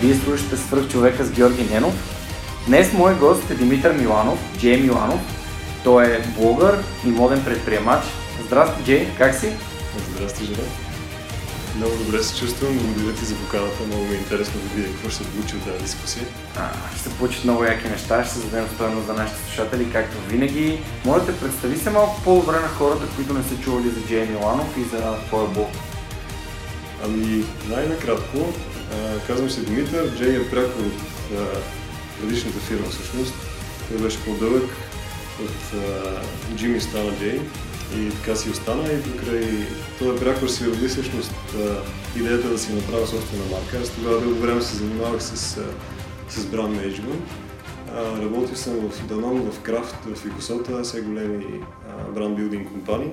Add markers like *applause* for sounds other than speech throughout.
Вие слушате Свърх човека с Георги Ненов. Днес мой гост е Димитър Миланов, Джей Миланов. Той е блогър и моден предприемач. Здрасти, Джей, как си? Здрасти, Жена. Много добре се чувствам, благодаря ти за поканата, много ми е интересно да видя какво ще се получи от тази дискусия. А, ще се получат много яки неща, ще се зададем стоеност за нашите слушатели, както винаги. Моля те, представи се малко по-добре на хората, които не са чували за Джей Миланов и за твоя блог. Ами, най-накратко, казвам се Димитър, Джей е пряко от предишната фирма всъщност. Той беше по-дълъг, от Джимми стана Джей и така си остана и покрай този прякор си роди всъщност идеята да си направя собствена марка. Аз тогава дълго време се занимавах с, с бранд менеджмент. Работил съм в Данон, в Крафт, в Икосота, все големи бранд билдинг компании.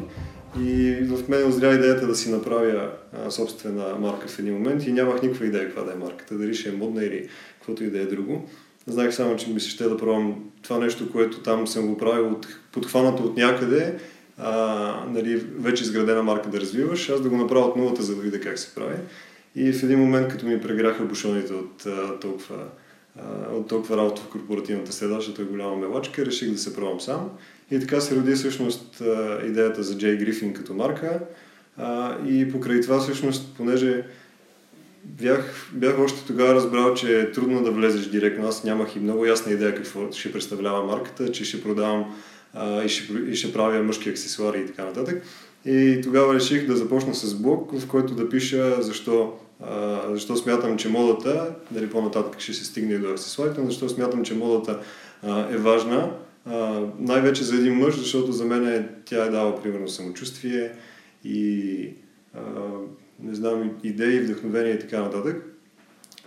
И в мен озря идеята да си направя а, собствена марка в един момент и нямах никаква идея каква да е марката, дали ще е модна или каквото и да е друго. Знаех само, че ми се ще да пробвам това нещо, което там съм го правил от, подхванато от някъде, а, нали, вече изградена марка да развиваш, аз да го направя от нулата, за да видя как се прави. И в един момент, като ми прегряха бушоните от а, толкова от толкова работа в корпоративната среда, защото е голяма мелачка, реших да се пробвам сам. И така се роди всъщност идеята за Джей Грифин като марка. И покрай това всъщност, понеже бях, бях още тогава разбрал, че е трудно да влезеш директно. Аз нямах и много ясна идея какво ще представлява марката, че ще продавам и, ще, и ще правя мъжки аксесуари и така нататък. И тогава реших да започна с блог, в който да пиша защо, защо смятам, че модата, дали по-нататък ще се стигне и до аксесуарите, но защо смятам, че модата а, е важна а, най-вече за един мъж, защото за мен е, тя е дала примерно самочувствие и а, не знам, идеи, вдъхновение и така нататък.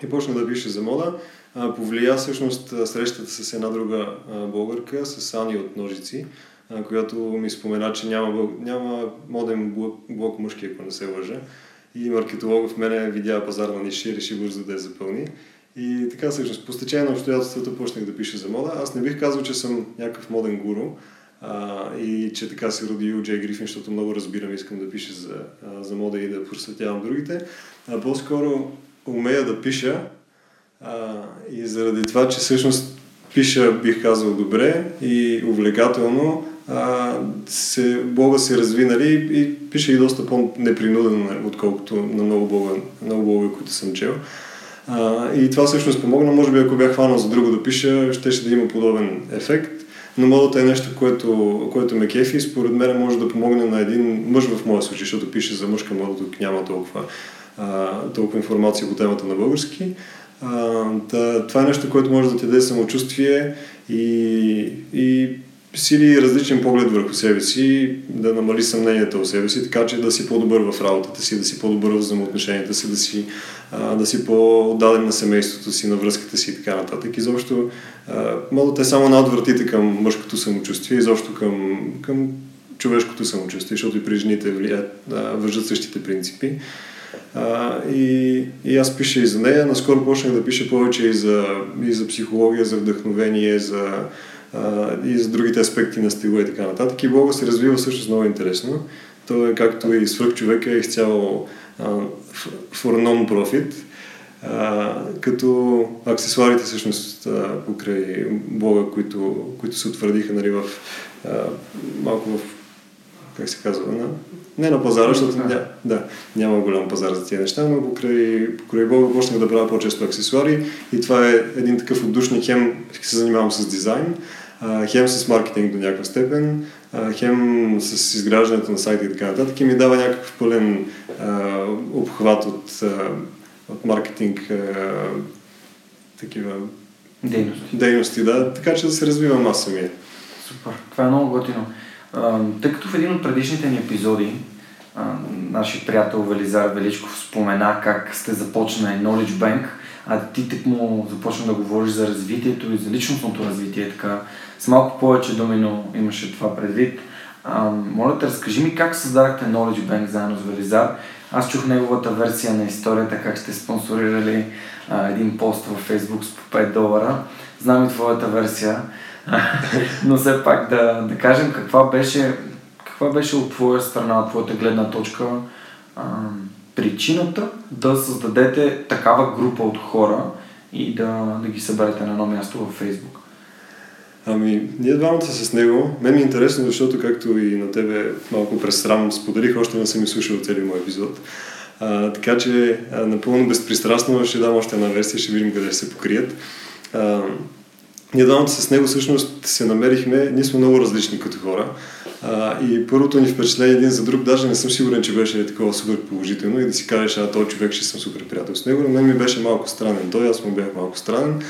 И почна да пише за мода. А, повлия всъщност срещата с една друга а, българка, с Ани от Ножици, а, която ми спомена, че няма, няма моден блок, блок мъжки, ако не се лъжа. И маркетолог в мене видя пазарна ниша и реши бързо да я запълни. И така всъщност, по стечение на обстоятелствата почнах да пиша за мода. Аз не бих казал, че съм някакъв моден гуру а, и че така се роди Джей Грифин, защото много разбирам, искам да пиша за, а, за мода и да просветявам другите. А по-скоро умея да пиша а, и заради това, че всъщност пиша, бих казал, добре и увлекателно, а, се, блога се разви, нали, и пиша и доста по-непринуден, отколкото на много блога, много блога, които съм чел. А, и това всъщност помогна. Може би ако бях хванал за друго да пиша, ще, ще да има подобен ефект. Но модата е нещо, което, което ме кефи и според мен може да помогне на един мъж в моя случай, защото пише за мъжка мода, тук няма толкова, а, толкова информация по темата на български. А, да, това е нещо, което може да ти даде самочувствие и, и сили различен поглед върху себе си, да намали съмненията в себе си, така че да си по-добър в работата си, да си по-добър в взаимоотношенията си, да си, да си по-даден на семейството си, на връзката си и така нататък. Изобщо модата е само на отвратите към мъжкото самочувствие, изобщо към, към човешкото самочувствие, защото и при жените влияят, въжат същите принципи. А, и, и аз пиша и за нея. Наскоро почнах да пиша повече и за, и за психология, за вдъхновение, за и за другите аспекти на стила и така нататък. И блога се развива всъщност много интересно. То е както и свърх човека е изцяло for non-profit, а, като аксесуарите всъщност а, покрай блога, които, които се утвърдиха нали, в, а, малко в как се казва, на, не на пазара, защото ня, да, няма голям пазар за тези неща, но покрай, покрай Бога почнах да правя по-често аксесуари и това е един такъв отдушник, хем се занимавам с дизайн, хем с маркетинг до някаква степен, хем с изграждането на сайта и така нататък и ми дава някакъв пълен а, обхват от, от маркетинг такива дейности. дейности, да, така че да се развивам аз самия. Супер, това е много готино. Тъй като в един от предишните ни епизоди нашия приятел Велизар Величков спомена как сте започнали Knowledge Bank, а ти тък му започна да говориш за развитието и за личностното развитие, така с малко повече думи, но имаше това предвид. А, моля те, разкажи ми как създадахте Knowledge Bank заедно с Велизар. Аз чух неговата версия на историята, как сте спонсорирали а, един пост във Facebook с по 5 долара. Знам и твоята версия, *laughs* но все пак да, да кажем каква беше, каква беше от твоя страна, от твоята гледна точка а, причината да създадете такава група от хора и да, да ги съберете на едно място във Фейсбук? Ами, ние двамата с него. Мен ми е интересно, защото както и на тебе малко през срам споделих, още не съм изслушал целият мой епизод. А, така че а, напълно безпристрастно ще дам още една версия, ще видим къде се покрият. А, двамата с него всъщност се намерихме, ние сме много различни като хора. А, и първото ни впечатление един за друг, даже не съм сигурен, че беше такова супер положително и да си кажеш, а този човек ще съм супер приятел с него. Но мен ми беше малко странен той, аз му бях малко странен.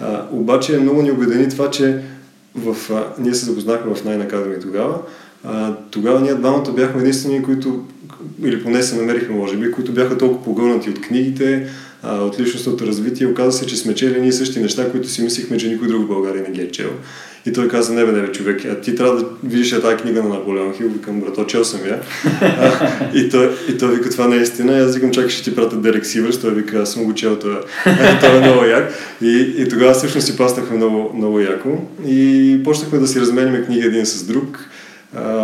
А, обаче много ни обедени това, че в, а, ние се запознахме в Academy тогава. А, тогава ние двамата бяхме единствени, които, или поне се намерихме, може би, които бяха толкова погълнати от книгите, а, от личностното развитие. Оказа се, че сме чели ние същи неща, които си мислихме, че никой друг в България не ги е чел. И той каза, не бе, не бе, човек, а ти трябва да видиш я тази книга на Наполеон Хил, викам, брато, чел съм я. А, и, той, и той вика, това не е истина. И аз викам, чакай, ще ти пратя Дерек Сивърс. Той вика, аз съм го чел, това, *laughs* това е много як. И, и тогава всъщност си паснахме много, много яко. И почнахме да си разменяме книги един с друг.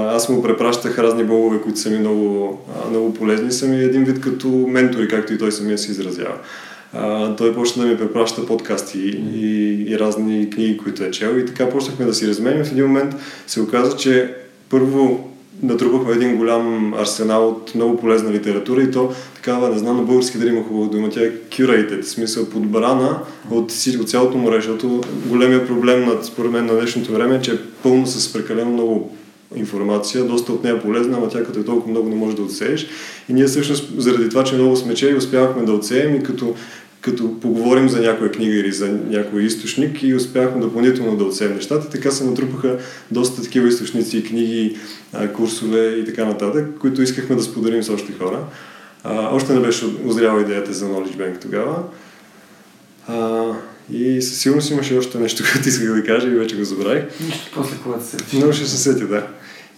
Аз му препращах разни блогове, които са ми много, много полезни. Са ми един вид като ментори, както и той самия се изразява а, той почна да ми препраща подкасти и, и разни книги, които е чел и така почнахме да си разменим. В един момент се оказа, че първо натрупахме един голям арсенал от много полезна литература и то такава, не знам на български дали има хубава дума, тя е curated, в смисъл подбрана от, от цялото море, защото големия проблем над, според мен на днешното време е, че е пълно с прекалено много информация, доста от нея е полезна, ама тя като е толкова много не може да отсееш. И ние всъщност заради това, че много сме чели, успявахме да отсеем и като като поговорим за някоя книга или за някой източник и успяхме допълнително да отсеем нещата. Така се натрупаха доста такива източници, книги, курсове и така нататък, които искахме да споделим с още хора. А, още не беше озряла идеята за Knowledge Bank тогава. А, и със сигурност имаше още нещо, *laughs* което исках да кажа и вече го забравих. Нищо после, когато се Но ще се сетя, да.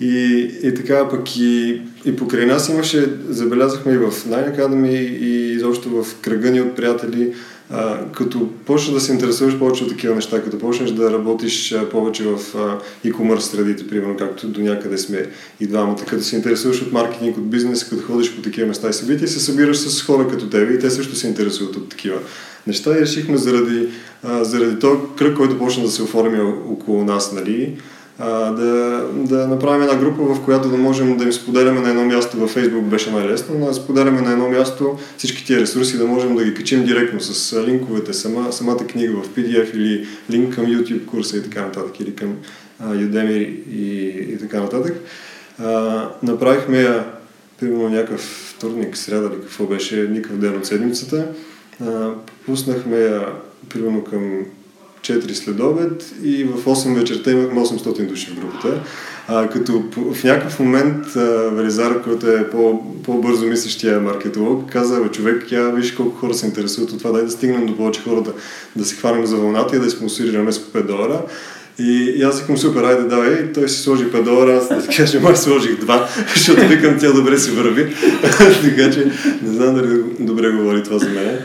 И, и така пък и, и покрай нас имаше, забелязахме и в Nine Academy и изобщо в кръга ни от приятели, а, като почнеш да се интересуваш повече от такива неща, като почнеш да работиш а, повече в а, e-commerce средите, примерно, както до някъде сме и двамата, като се интересуваш от маркетинг, от бизнес, като ходиш по такива места и събития, се събираш с хора като тебе и те също се интересуват от такива неща. И решихме заради, а, заради този кръг, който почна да се оформи около нас, нали, да, да направим една група, в която да можем да им споделяме на едно място във Facebook беше най-лесно, но да споделяме на едно място всички тия ресурси, да можем да ги качим директно с линковете, сама, самата книга в PDF или линк към YouTube курса и така нататък, или към а, Udemy и, и така нататък. А, направихме я, примерно някакъв вторник, сряда или какво беше, никакъв ден от седмицата. А, пуснахме я, примерно към 4 след обед и в 8 вечерта имахме 800 души в групата. А, като в някакъв момент Велизар, който е по, по-бързо мислещия маркетолог, каза, човек, я виж колко хора се интересуват от това, дай да стигнем до повече хора да, да се хванем за вълната и да спонсорираме с по 5 долара. И, и аз викам, супер, айде, давай. И той си сложи 5 долара, аз да кажа, май сложих 2, *laughs* защото викам, тя добре си върви. *laughs* така че не знам дали добре говори това за мен.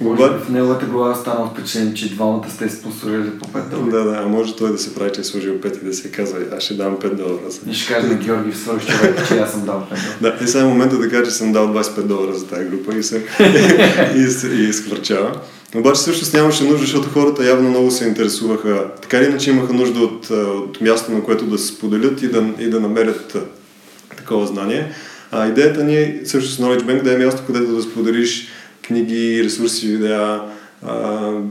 Може в неговата глава стана впечатлен, че двамата сте спонсорирали по 5 долара. Да, да, а може той да се прави, че е сложил 5 и да се казва, аз ще дам 5 долара. И ще каже на Георги свърх човек, че аз съм дал 5 долара. Да, и сега е момента да кажа, че съм дал 25 долара за тази група и се *laughs* и, и, и изхвърчава. Обаче всъщност нямаше нужда, защото хората явно много се интересуваха. Така или иначе имаха нужда от, от място, на което да се споделят и да, и да намерят такова знание. А идеята ни е също с Knowledge Bank да е място, където да споделиш книги, ресурси, видеа,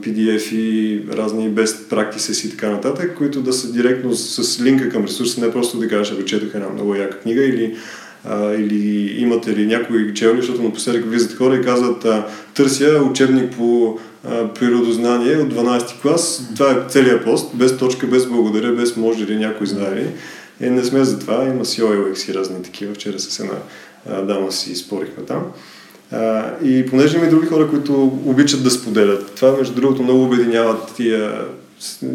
PDF и разни best practices и така нататък, които да са директно с линка към ресурса, не просто да кажеш, ако четох една много яка книга или а, или имате ли някои челни, защото напоследък влизат хора и казват а, търся учебник по а, природознание от 12 клас. Това е целият пост, без точка, без благодаря, без може ли някой знае ли. Е, не сме за това, има си OLX и разни такива. Вчера с една а, дама си спорихме там. А, и понеже има и други хора, които обичат да споделят, това между другото много обединяват тия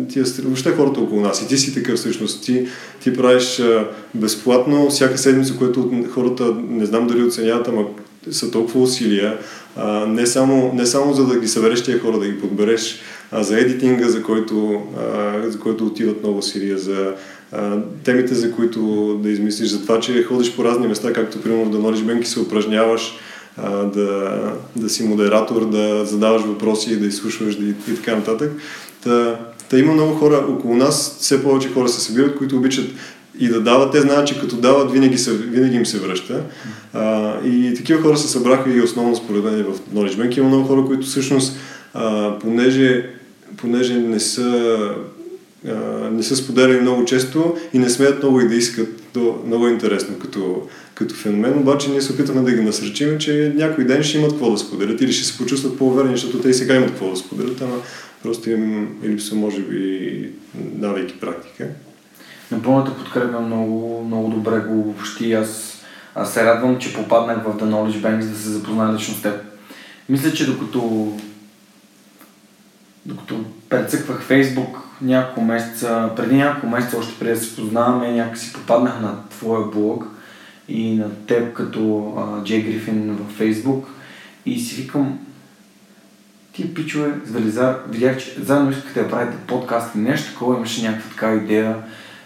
тия, въобще хората около нас. И ти си такъв всъщност. Ти, ти правиш а, безплатно всяка седмица, което хората не знам дали оценяват, ама са толкова усилия. А, не, само, не само за да ги събереш тия хора, да ги подбереш, а за едитинга, за който, а, за който отиват много усилия, за темите, за които да измислиш, за това, че ходиш по разни места, както примерно в The Knowledge Bank и се упражняваш а, да, да си модератор, да задаваш въпроси, да изслушваш да, и, и така нататък. Та, Та има много хора около нас, все повече хора се събират, които обичат и да дават. Те знаят, че като дават, винаги, се, винаги им се връща. А, и такива хора се събраха и основно според мен в Knowledge Bank. Има много хора, които всъщност, а, понеже, понеже не са не са споделяли много често и не смеят много и да искат. То много е интересно като, като феномен, обаче ние се опитаме да ги насречим, че някой ден ще имат какво да споделят или ще се почувстват по-уверени, защото те и сега имат какво да споделят, ама Просто им липсва, може би, навики практика. Напълно те подкрепям много, много добре го въобще. Аз, аз се радвам, че попаднах в The Knowledge Bank, за да се запозная лично с теб. Мисля, че докато докато прецъквах Фейсбук няколко месеца, преди няколко месеца, още преди да се познаваме, някакси попаднах на твоя блог и на теб като Джей Грифин във Фейсбук и си викам, тия пичове с Велизар, видях, че заедно искате да правите подкаст или нещо такова, имаше някаква така идея.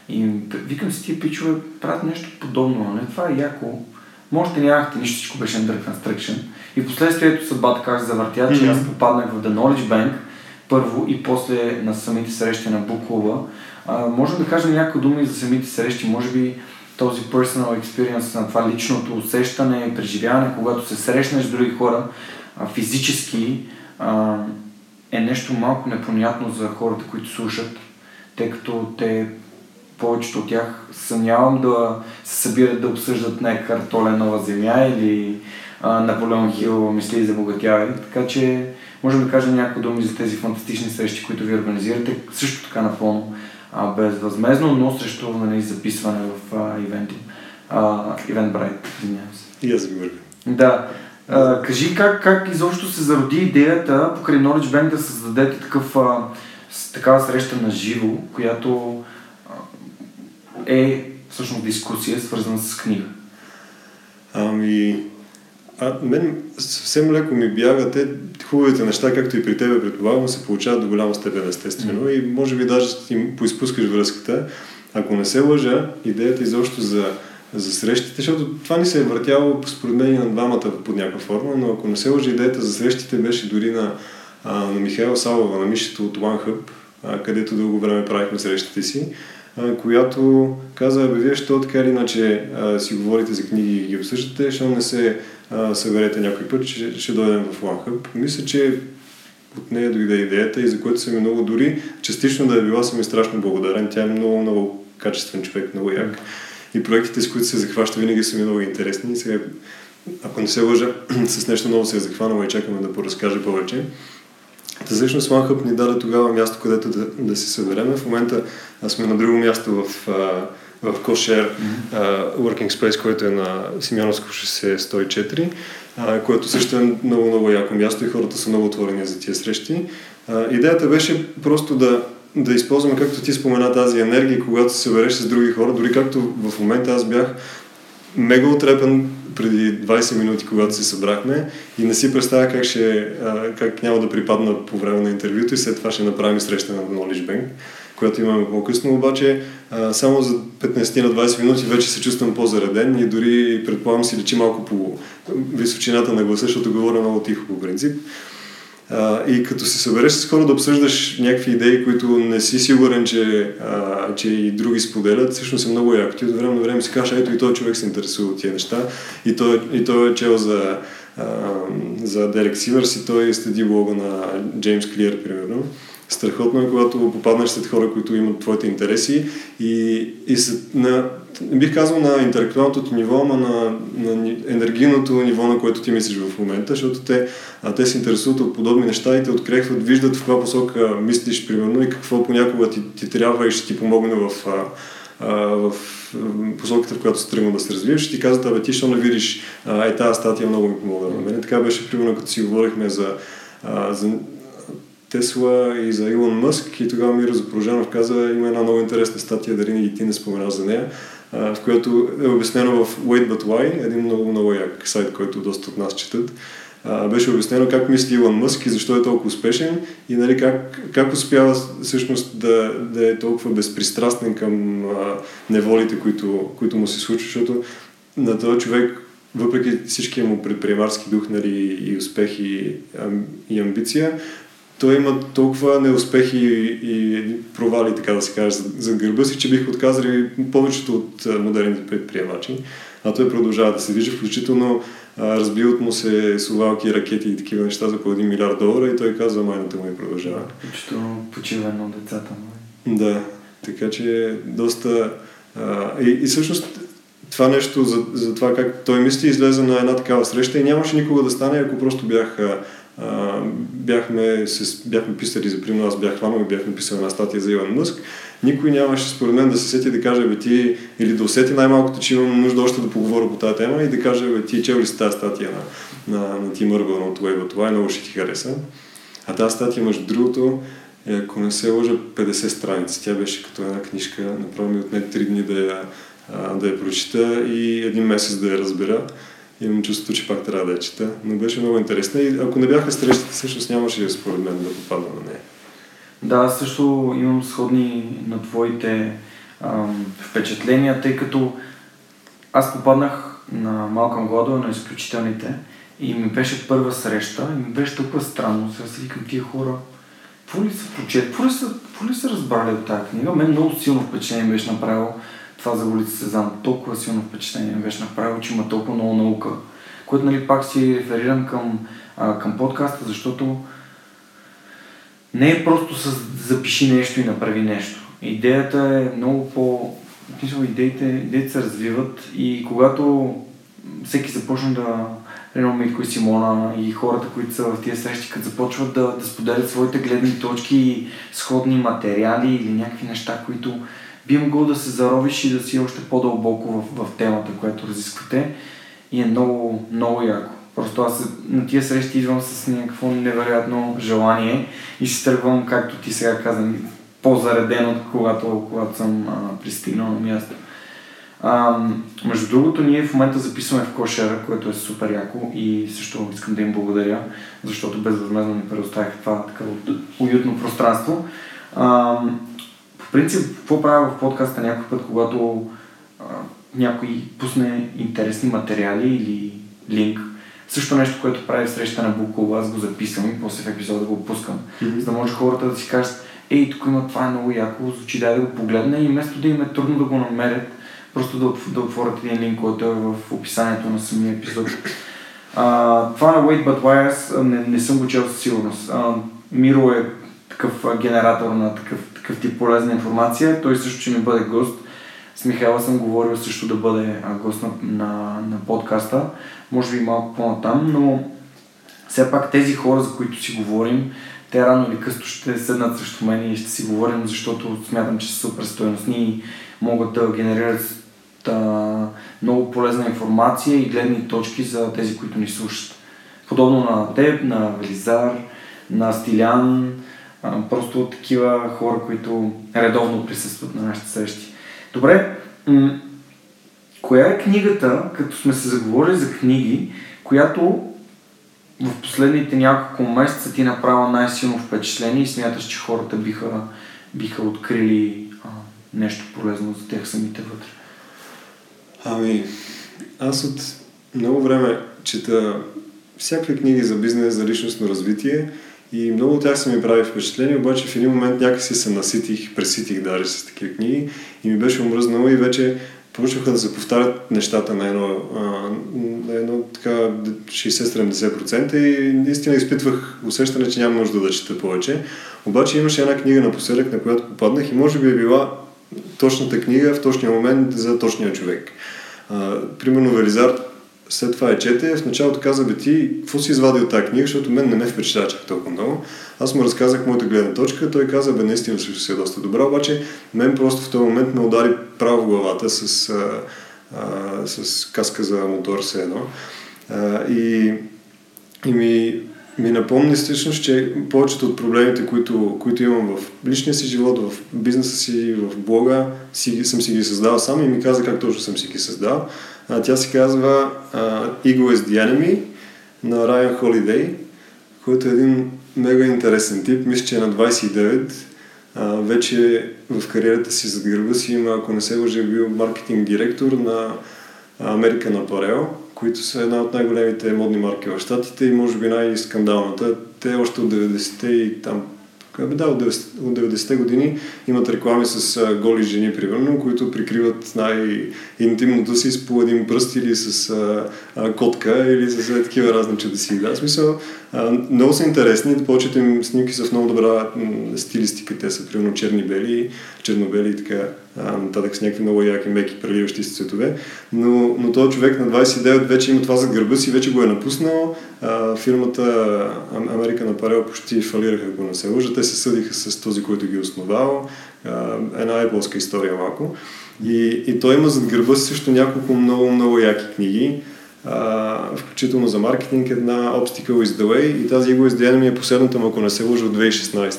И викам си, тия пичове правят нещо подобно, не? Това е яко. Може да нямахте нищо, всичко беше under construction. И в последствието съдбата как се завъртя, mm-hmm. че аз попаднах в The Knowledge Bank, първо и после на самите срещи на Буклуба. можем да кажем някои думи за самите срещи, може би този personal experience на това личното усещане, преживяване, когато се срещнеш с други хора а, физически, а, е нещо малко непонятно за хората, които слушат, тъй като те, повечето от тях, съмнявам да се събират да обсъждат на Картоля Нова Земя или а, Наполеон Хил мисли за богатяване. Така че можем да кажем някои думи за тези фантастични срещи, които ви организирате, също така напълно а, безвъзмезно, но срещу нали, записване в а, ивенти. Ивент Брайт, извинявам се. И аз ви Да. А, кажи как, как изобщо се зароди идеята покрай Knowledge Bank да създадете такъв, а, с, такава среща на живо, която а, е всъщност дискусия, свързана с книга? Ами, а, мен съвсем леко ми бяга. Те хубавите неща, както и при тебе предполагам, се получават до голяма степен естествено mm. и може би даже ти поизпускаш връзката. Ако не се лъжа, идеята изобщо за за срещите, защото това ни се е въртяло според мен и на двамата под някаква форма, но ако не се лъжи идеята за срещите беше дори на, а, на Михаила Салова, на Мишето от OneHub, а, където дълго време правихме срещите си, която каза, бе, вие що така или иначе си говорите за книги и ги обсъждате, защото не се а, съберете някой път, че ще дойдем в OneHub. Мисля, че от нея дойде идеята и за което съм и много дори частично да е била съм и страшно благодарен. Тя е много, много качествен човек, много як и проектите, с които се захваща, винаги са ми много интересни. И сега, ако не се лъжа, *clears throat* с нещо ново се е захванала и чакаме да поразкаже повече. Та всъщност OneHub ни даде тогава място, където да, да се събереме. В момента сме на друго място в, в CoShare mm-hmm. Working Space, който е на Симеоновско шосе 104, което също е много, много яко място и хората са много отворени за тия срещи. Идеята беше просто да, да използваме, както ти спомена, тази енергия, когато се събереш с други хора, дори както в момента аз бях мега отрепен преди 20 минути, когато се събрахме и не си представя как, ще, как няма да припадна по време на интервюто и след това ще направим среща на Knowledge Bank, която имаме по-късно, обаче само за 15 на 20 минути вече се чувствам по-зареден и дори предполагам си лечи малко по височината на гласа, защото говоря много тихо по принцип. А, и като се събереш с хора да обсъждаш някакви идеи, които не си сигурен, че, а, че и други споделят, всъщност е много яко. Ти от време на време си кажеш, ето и този човек се интересува от тия неща и той, и той е чел за, а, за Дерек Сивърс и той следи блога на Джеймс Клиер, примерно. Страхотно е, когато попаднеш след хора, които имат твоите интереси и, и се, на, бих казал на интелектуалното ниво, ама на, на енергийното ниво, на което ти мислиш в момента, защото те, а, те се интересуват от подобни неща и те открехват, виждат в каква посока мислиш, примерно, и какво понякога ти, ти трябва и ще ти помогне в, а, а, в посоката, в която се тръгна да се развиеш, ще ти казват, абе ти ще не видиш, е тази статия много ми помогна на мен. Така беше, примерно, като си говорихме за, а, за Тесла и за Илон Мъск. И тогава Миро Запорожанов каза, има една много интересна статия, дали и ти не спомена за нея, в която е обяснено в Wait But Why, един много, много як сайт, който доста от нас четат, беше обяснено как мисли Илон Мъск и защо е толкова успешен и нали, как, как успява всъщност да, да е толкова безпристрастен към неволите, които, които му се случват, защото на този човек въпреки всичкия му предприемарски дух нали, и успех и, и амбиция, той има толкова неуспехи и, провали, така да се каже, за, за гърба си, че бих отказали повечето от модерните предприемачи. А той продължава да се движи, включително разбиват му се сувалки, ракети и такива неща за по 1 милиард долара и той казва, майната му и продължава. Включително почивено от децата му. Да, така че доста... А, и, и всъщност това нещо за, за това как той мисли излезе на една такава среща и нямаше никога да стане, ако просто бях бяхме, се, бяхме писали, за пример, аз бях хванал и бях написал една статия за Илон Мъск, никой нямаше според мен да се сети да каже, бе ти, или да усети най-малкото, че имам нужда още да поговоря по тази тема и да каже, бе ти чел ли си тази статия на, на, на ТимЪрбън от Уеба, това е много ще ти хареса. А тази статия, между другото, е, ако не се лъжа, 50 страници. Тя беше като една книжка, направо ми отне 3 дни да я, да я прочита и един месец да я разбера имам чувството, че пак трябва да я чета. Но беше много интересна и ако не бяха срещите, всъщност нямаше според мен да попадна на нея. Да, също имам сходни на твоите ам, впечатления, тъй като аз попаднах на Малкам Гладо, на изключителните и ми беше първа среща и ми беше толкова странно. Сега си викам тия хора, какво ли са прочет, какво ли са, ли са разбрали от тази книга? Мен много силно впечатление беше направило това за улица Сезан. Толкова силно впечатление ми беше направило, че има толкова много наука, което нали пак си реферирам към, а, към подкаста, защото не е просто с запиши нещо и направи нещо. Идеята е много по... Мисля, идеите, идеите се развиват и когато всеки започне да Рено Митко и Симона и хората, които са в тия срещи, като започват да, да споделят своите гледни точки и сходни материали или някакви неща, които би могъл да се заровиш и да си още по-дълбоко в, в темата, която разисквате и е много, много яко. Просто аз на тия срещи идвам с някакво невероятно желание и си тръгвам, както ти сега каза, по-зареден от когато, когато съм пристигнал на място. А, между другото, ние в момента записваме в Кошера, което е супер яко и също искам да им благодаря, защото безвъзмезно ми предоставих това такова уютно пространство. А, принцип, какво правя в подкаста някой път, когато а, някой пусне интересни материали или линк, също нещо, което прави в среща на Букова, аз го записвам и после в епизода го пускам, mm-hmm. за да може хората да си кажат, ей, тук има това е много яко, звучи, дай да го погледна и вместо да им е трудно да го намерят, просто да, да отворят един линк, който е в описанието на самия епизод. А, това на Wait But аз не, не съм го чел със сигурност. А, Миро е такъв генератор на такъв, такъв тип полезна информация. Той също ще ми бъде гост. С Михайла съм говорил също да бъде гост на, на, на подкаста. Може би малко по-натам, но все пак тези хора, за които си говорим, те рано или късно ще седнат срещу мен и ще си говорим, защото смятам, че са супер стоеностни и могат да генерират да, много полезна информация и гледни точки за тези, които ни слушат. Подобно на теб, на Велизар, на Стилян, просто такива хора, които редовно присъстват на нашите срещи. Добре, м- коя е книгата, като сме се заговорили за книги, която в последните няколко месеца ти направила най-силно впечатление и смяташ, че хората биха, биха открили а, нещо полезно за тях самите вътре? Ами, аз от много време чета всякакви книги за бизнес, за личностно развитие И много от тях са ми прави впечатление, обаче в един момент някакси се наситих, преситих даже с такива книги и ми беше омръзнало и вече почнаха да се повтарят нещата на едно, на едно така 60-70% и наистина изпитвах усещане, че няма нужда да чета повече. Обаче имаше една книга напоследък, на която попаднах и може би е била точната книга в точния момент за точния човек. А, примерно Велизар след това е чете, в началото каза, бе ти, какво си извадил тази книга, защото мен не ме впечатлява чак толкова много. Аз му разказах моята гледна точка, той каза, бе наистина също си е доста добра, обаче мен просто в този момент ме удари право в главата с, а, а, с каска за мотор все едно. А, и, и ми, ми напомни всъщност, че повечето от проблемите, които, които имам в личния си живот, в бизнеса си, в блога, си, съм си ги създал сам и ми каза как точно съм си ги създал. А, тя се казва uh, Ego is the Enemy на Райан Холидей, който е един мега интересен тип. Мисля, че е на 29. Uh, вече в кариерата си зад гърба си има, ако не се лъжа, е бил маркетинг директор на на Парел, които са една от най-големите модни марки в Штатите и може би най-скандалната. Те още от 90-те и там да, от 90-те години имат реклами с голи жени, примерно, които прикриват най-интимното си с по един пръст или с а, а, котка или с а, такива разни чудеси. Да, смисъл, а, много са интересни, повечето им снимки са в много добра м- стилистика. Те са примерно черни-бели, черно-бели и така нататък с някакви много яки, меки, преливащи се цветове. Но, но този човек на 29 вече има това за гърба си, вече го е напуснал. А, фирмата Америка на Парел почти фалираха, ако не се лъжа. Те се съдиха с този, който ги е основал. А, една еплска история малко. И, и той има зад гърба си също няколко много, много яки книги. Uh, включително за маркетинг, една Obstacle is the Way и тази Ego is the Enemy е последната, ако не се лъжа, от 2016. Mm.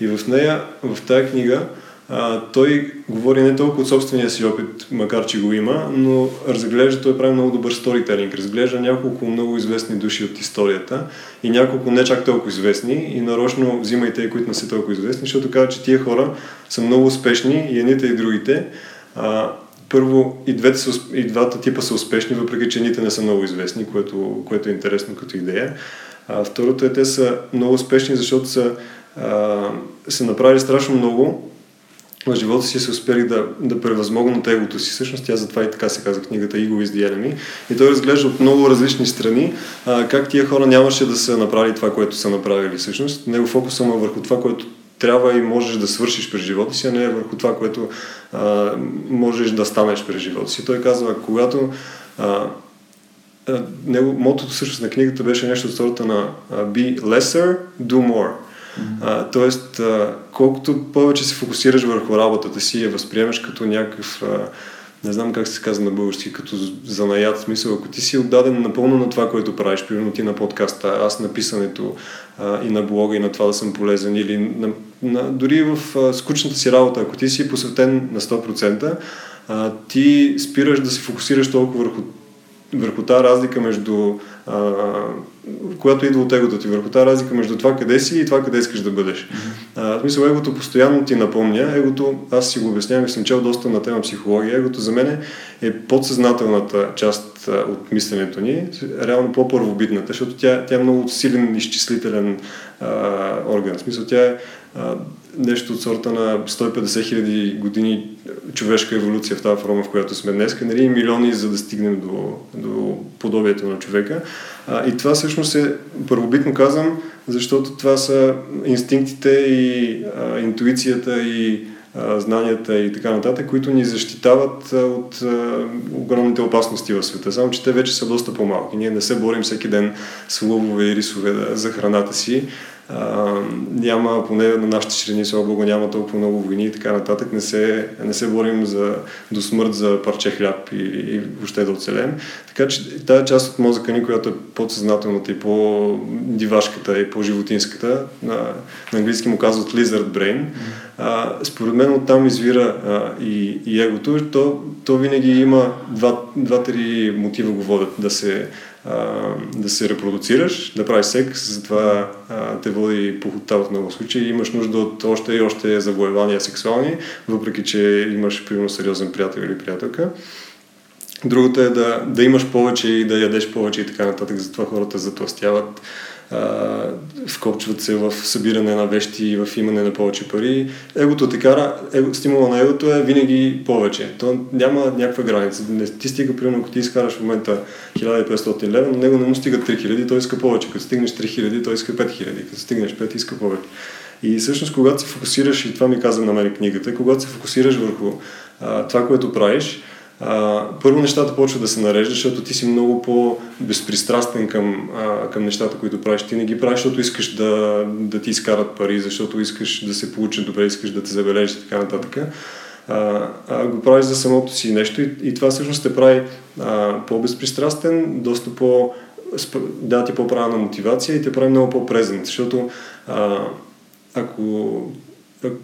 И в нея, в тази книга, той говори не толкова от собствения си опит, макар че го има, но разглежда, той прави много добър сторителинг, разглежда няколко много известни души от историята и няколко не чак толкова известни и нарочно взима и те, които не са толкова известни, защото казва, че тия хора са много успешни и едните и другите. А, първо, и, двете са, и двата типа са успешни, въпреки че едните не са много известни, което, което е интересно като идея. А, второто е, те са много успешни, защото са, а, са направили страшно много в живота си се успели да, да превъзмогнат егото си. Всъщност тя затова и така се казва книгата Ego is the. И той разглежда от много различни страни а, как тия хора нямаше да са направили това, което са направили. Всъщност него фокуса му е върху това, което трябва и можеш да свършиш през живота си, а не е върху това, което а, можеш да станеш през живота си. Той казва, когато а, него, мотото всъщност на книгата беше нещо от сорта на Be lesser, do more. А, тоест, а, колкото повече се фокусираш върху работата си, я възприемаш като някакъв, а, не знам как се казва на български, като занаят, смисъл, ако ти си отдаден напълно на това, което правиш, примерно ти на подкаста, аз на писането а, и на блога и на това да съм полезен, или на, на, дори в а, скучната си работа, ако ти си посветен на 100%, а, ти спираш да се фокусираш толкова върху върху тази разлика между а, която идва от егото ти, върху тази разлика между това къде си и това къде искаш да бъдеш. А, в смисъл, егото постоянно ти напомня. Егото, аз си го обяснявам съм чел доста на тема психология. Егото за мен е подсъзнателната част от мисленето ни, реално по-първобитната, защото тя, тя е много силен изчислителен а, орган. В смисъл, тя е нещо от сорта на 150 хиляди години човешка еволюция в тази форма, в която сме днес, нали, милиони, за да стигнем до, до подобието на човека. А, и това всъщност е, първобитно казвам, защото това са инстинктите и а, интуицията и знанията и така нататък, които ни защитават от а, огромните опасности в света. Само, че те вече са доста по-малки. Ние не се борим всеки ден с лъвове и рисове да, за храната си, няма, поне на нашите ширини, слава Богу, няма толкова много войни и така нататък. Не се, не се борим за, до смърт за парче хляб и, и въобще да оцелем. Така че тази част от мозъка ни, която е по-съзнателната и по-дивашката и по-животинската, на, на английски му казват lizard brain, а, според мен оттам извира а, и, и егото. То, то винаги има два, два-три мотива го водят да се да се репродуцираш, да правиш секс, затова а, те води похота в много случаи. Имаш нужда от още и още завоевания сексуални, въпреки че имаш примерно сериозен приятел или приятелка. Другото е да, да имаш повече и да ядеш повече и така нататък. Затова хората затластяват вкопчват се в събиране на вещи и в имане на повече пари. Егото те кара, его, стимула на егото е винаги повече. То няма някаква граница. Не ти стига, примерно, ако ти изкараш в момента 1500 лева, но него не му стига 3000, той иска повече. Като стигнеш 3000, той иска 5000. Като стигнеш 5, иска повече. И всъщност, когато се фокусираш, и това ми каза на мен книгата, когато се фокусираш върху а, това, което правиш, а, първо нещата почват да се нареждат, защото ти си много по-безпристрастен към, а, към нещата, които правиш. Ти не ги правиш, защото искаш да, да ти изкарат пари, защото искаш да се получат добре, искаш да те забележиш и така нататък. А, а го правиш за самото си нещо и, и това всъщност те прави а, по-безпристрастен, доста по- да ти по-правилна мотивация и те прави много по-презент, защото а, ако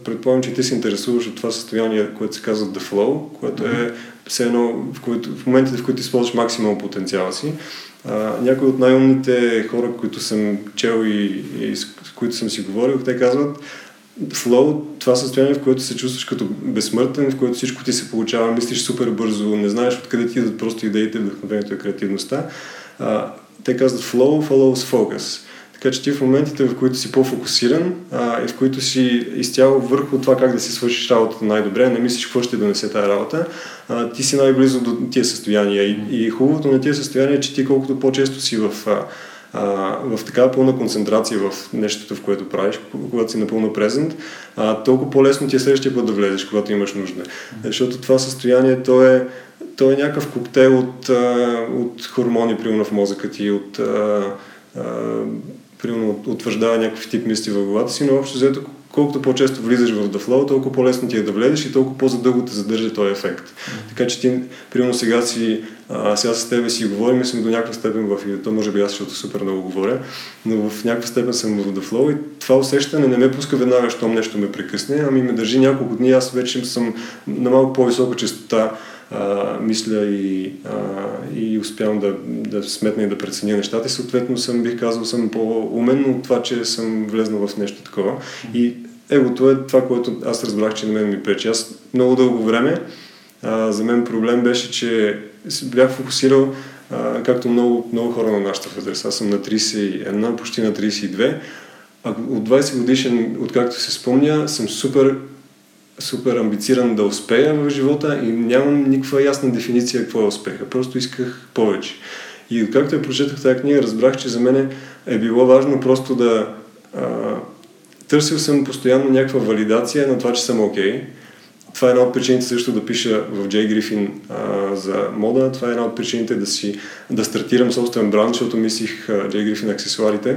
предполагам, че ти се интересуваш от това състояние, което се казва the flow, което е все едно в, което, в моментите, в които използваш максимум потенциала си. А, някои от най-умните хора, които съм чел и, и с които съм си говорил, те казват, flow, това състояние, в което се чувстваш като безсмъртен, в което всичко ти се получава, мислиш супер бързо, не знаеш откъде ти идват просто идеите, вдъхновението и креативността. А, те казват flow follows focus. Така че ти в моментите, в които си по-фокусиран а, и в които си изцяло върху това как да си свършиш работата най-добре, не мислиш какво ще донесе тази работа, а, ти си най-близо до тия състояния. И, и хубавото на тия състояния е, че ти колкото по-често си в, а, а, в такава пълна концентрация в нещото, в което правиш, когато си напълно презент, а, толкова по-лесно ти е следващия път да влезеш, когато имаш нужда. Защото това състояние, то е, то е някакъв коктейл от, от хормони, примерно в мозъка ти, от примерно утвърждава някакви тип мисли в главата си, но общо взето колкото по-често влизаш в flow, толкова по-лесно ти е да влезеш и толкова по-задълго те задържа този ефект. Mm-hmm. Така че ти, примерно сега си, а, сега с тебе си говорим съм до някаква степен в то може би аз, защото супер много говоря, но в някаква степен съм в flow и това усещане не ме пуска веднага, щом нещо ме прекъсне, ами ме държи няколко дни, аз вече съм на малко по-висока частота мисля и, а, и успявам да, да сметна и да преценя нещата и съответно съм, бих казал, съм по-умен от това, че съм влезнал в нещо такова. И егото е това, което аз разбрах, че на мен ми пречи. Аз много дълго време а, за мен проблем беше, че бях фокусирал а, както много, много хора на нашата възраст. Аз съм на 31, почти на 32. А от 20 годишен, откакто се спомня, съм супер супер амбициран да успея в живота и нямам никаква ясна дефиниция какво е успеха. Просто исках повече. И както я прочетах тази книга, разбрах, че за мен е било важно просто да... А, търсил съм постоянно някаква валидация на това, че съм окей. Okay. Това е една от причините също да пиша в Джей Грифин а, за мода. Това е една от причините да си да стартирам собствен бранд, защото мислих Джей Грифин аксесуарите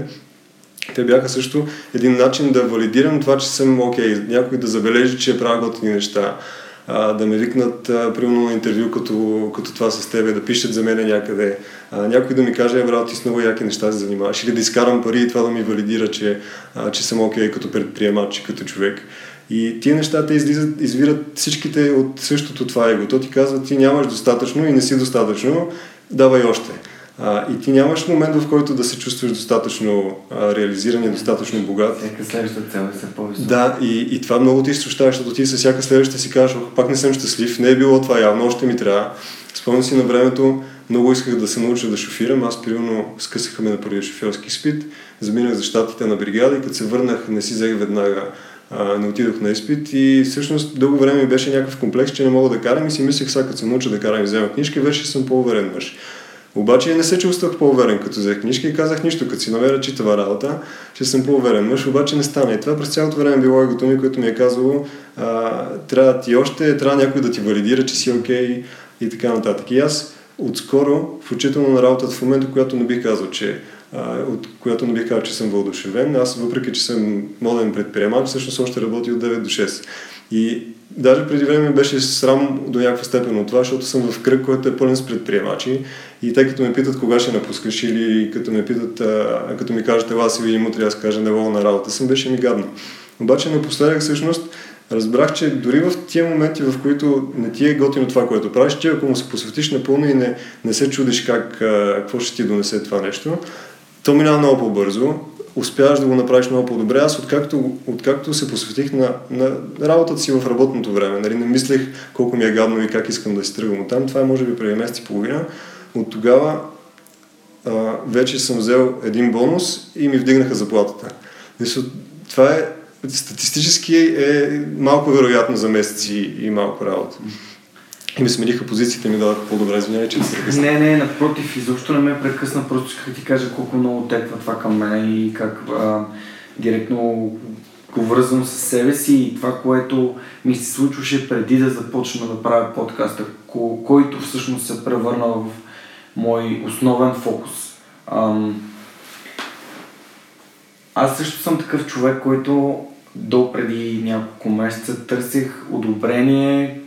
те бяха също един начин да валидирам това, че съм окей, okay, някой да забележи, че правя готини неща, а, да ме викнат, а, примерно на интервю като, като това с тебе, да пишат за мен някъде, а, някой да ми каже, е, брат, ти с много яки неща се занимаваш, или да изкарам пари и това да ми валидира, че, а, че съм окей okay, като предприемач и като човек. И тия неща те излизат, извират всичките от същото това его. То ти казва, ти нямаш достатъчно и не си достатъчно, давай още. А, и ти нямаш момент, в който да се чувстваш достатъчно а, реализиран и достатъчно богат. Всяка следваща цел е се по-висока. Да, и, и това много ти изтощава, защото ти с всяка следваща си кажеш, пак не съм щастлив, не е било това явно, още ми трябва. Спомням си на времето, много исках да се науча да шофирам. Аз, примерно, скъсаха ме на първия шофьорски изпит, заминах за щатите на бригада и като се върнах, не си взех веднага а, не отидох на изпит и всъщност дълго време ми беше някакъв комплекс, че не мога да карам и си мислех, сега като се науча да карам и взема книжка, вече съм по-уверен мъж. Обаче не се чувствах по-уверен, като взех книжка и казах нищо, като си намеря читава работа, че съм по-уверен мъж, обаче не стана. И това през цялото време било егото ми, което ми е казало, а, трябва ти още, трябва някой да ти валидира, че си окей okay, и така нататък. И аз отскоро, включително на работата в момента, която не бих казал, че от която не бих казал, че съм вълдушевен. Аз, въпреки че съм моден предприемач, всъщност още работи от 9 до 6. И даже преди време беше срам до някаква степен от това, защото съм в кръг, който е пълен с предприемачи. И те като ме питат кога ще напускаш или като ме питат, а, като ми кажат, ела си видим утре, аз кажа, не на работа съм, беше ми гадно. Обаче напоследък всъщност разбрах, че дори в тия моменти, в които не ти е готино това, което правиш, ти ако му се посветиш напълно и не, не се чудиш как, а, какво ще ти донесе това нещо, то минава много по-бързо. успяваш да го направиш много по-добре. Аз откакто, откакто се посветих на, на работата си в работното време, нали, не мислех колко ми е гадно и как искам да си тръгвам там. Това е може би преди месец и половина. От тогава а, вече съм взел един бонус и ми вдигнаха заплатата. Това е статистически е малко вероятно за месеци и малко работа. И ми смениха позициите ми дадоха по-добре, извинявай, че се Не, не, напротив, изобщо не ме прекъсна, просто исках ти кажа колко много теква това към мен и как а, директно го връзвам с себе си и това, което ми се случваше преди да започна да правя подкаста, който всъщност се превърна в мой основен фокус. Ам... Аз също съм такъв човек, който до преди няколко месеца търсих одобрение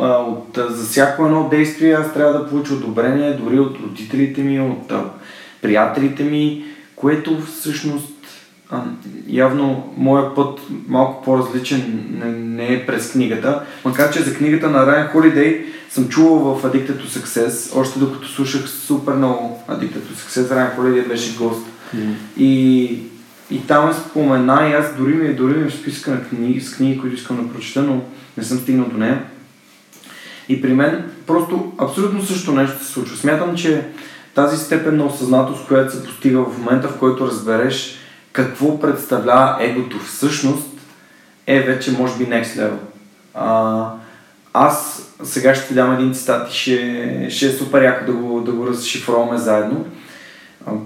а, от, за всяко едно действие аз трябва да получа одобрение дори от родителите ми, от а, приятелите ми, което всъщност а, явно моят път малко по-различен не, не е през книгата, макар че за книгата на Ryan Holiday съм чувал в Addicted to Success, още докато слушах супер много Addicted to Success, Ryan Holiday беше гост. Mm-hmm. И, и там е спомена и аз дори ми, дори ми в списка на книги, с книги, които искам да прочета, но не съм стигнал до нея. И при мен просто абсолютно също нещо се случва. Смятам, че тази степен на осъзнатост, която се постига в момента, в който разбереш какво представлява егото всъщност, е вече може би next level. А, аз сега ще ти дам един цитат и ще, ще е супер яко да го, да го разшифроваме заедно.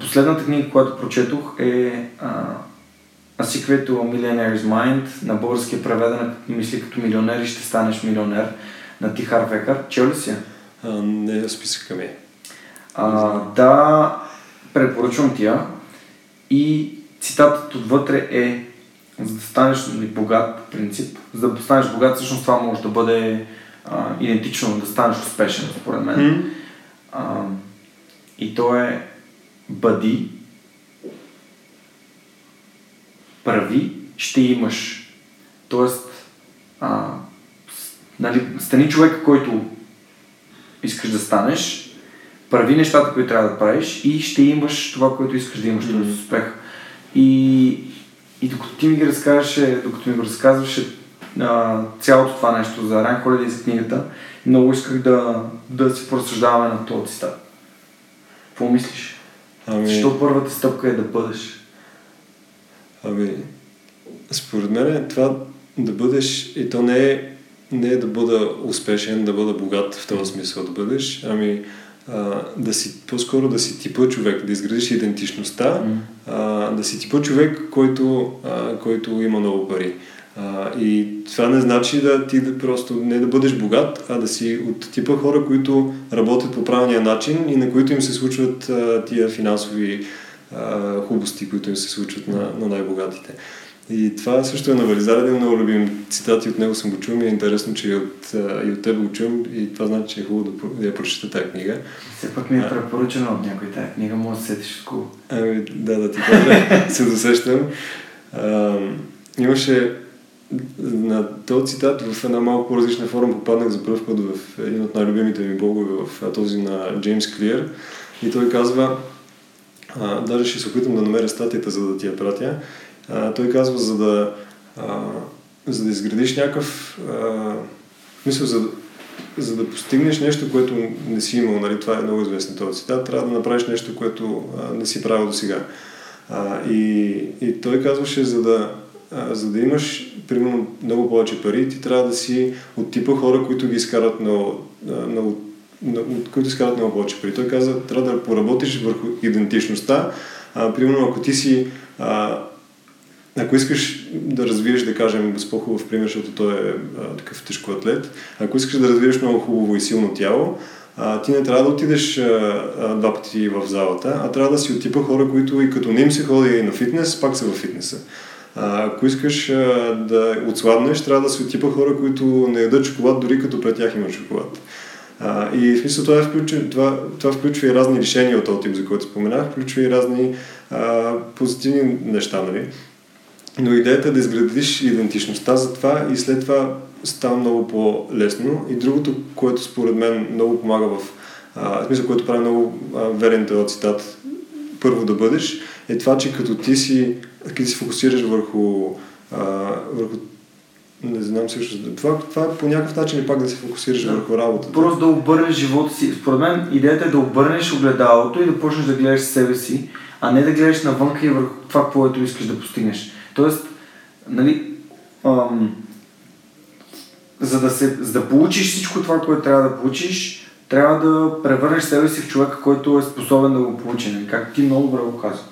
Последната книга, която прочетох е A Secret to a Millionaire's Mind, на български е преведена мисли като милионер и ще станеш милионер на Тихар Векар. Чел ли си А, не, списъка ми. А, да, препоръчвам ти я. И цитатът отвътре е за да станеш богат, принцип, за да станеш богат, всъщност това може да бъде а, идентично, да станеш успешен, според мен. Mm. А, и то е бъди, прави, ще имаш. Тоест, а, нали, стани човек, който искаш да станеш, прави нещата, които трябва да правиш и ще имаш това, което искаш да имаш, mm-hmm. т.е. успех. И, и докато ти ми ги разказваше, докато ми го разказваше а, цялото това нещо за Ран Холидей за книгата, много исках да, да си поразсъждаваме на този цитат. Какво мислиш? Ами... Защо първата стъпка е да бъдеш? Ами, според мен това да бъдеш, и то не е не е да бъда успешен, да бъда богат в този смисъл да бъдеш, ами а, да си, по-скоро да си типа човек, да изградиш идентичността, mm. а, да си типа човек, който, а, който има много пари. А, и това не значи да ти да просто не да бъдеш богат, а да си от типа хора, които работят по правилния начин и на които им се случват а, тия финансови а, хубости, които им се случват на, на най-богатите. И това също е на Вализар, един много любим цитати от него съм го чул, ми е интересно, че и от, и от теб го чувам. И това значи, че е хубаво да, я прочета тази книга. Все пак ми е препоръчена от някой тази книга, може да сетиш от Ами, да, да ти кажа, *laughs* се досещам. А, имаше на този цитат в една малко по-различна форма попаднах за първ път в един от най-любимите ми блогове, в този на Джеймс Клиер. И той казва, а, даже ще се опитам да намеря статията, за да ти я пратя, той казва, за да, а, за да изградиш някакъв... А, мисъл, за, за да постигнеш нещо, което не си имал, нали, това е много известен този цитат, трябва да направиш нещо, което а, не си правил до сега. А, и, и той казваше, за да, а, за да имаш, примерно, много повече пари, ти трябва да си от типа хора, които ги изкарат много, много от които изкарат много повече пари. Той каза, трябва да поработиш върху идентичността. А, примерно, ако ти си а, ако искаш да развиеш, да кажем, с по-хубав пример, защото той е а, такъв тежко атлет, ако искаш да развиеш много хубаво и силно тяло, а, ти не трябва да отидеш а, а, два пъти в залата, а трябва да си от типа хора, които и като не им се ходи на фитнес, пак са в фитнеса. А, ако искаш а, да отсладнеш, трябва да си от типа хора, които не ядат шоколад, дори като пред тях има шоколад. А, и в смисъл това, включва, това, това включва и разни решения от този тип, за който споменах, включва и разни а, позитивни неща, нали? Но идеята е да изградиш идентичността за това и след това става много по-лесно. И другото, което според мен много помага в а, смисъл, което прави много а, верен този цитат, първо да бъдеш, е това, че като ти си, като си фокусираш върху, а, върху не знам също. Това, това по някакъв начин е пак да се фокусираш да. върху работата. Просто да обърнеш живота си. Според мен идеята е да обърнеш огледалото и да почнеш да гледаш себе си, а не да гледаш навънка и върху това, което искаш да постигнеш. Тоест, нали, ам, за, да се, за да получиш всичко това, което трябва да получиш, трябва да превърнеш себе си в човека, който е способен да го получи. Нали? Как ти много добре го каза.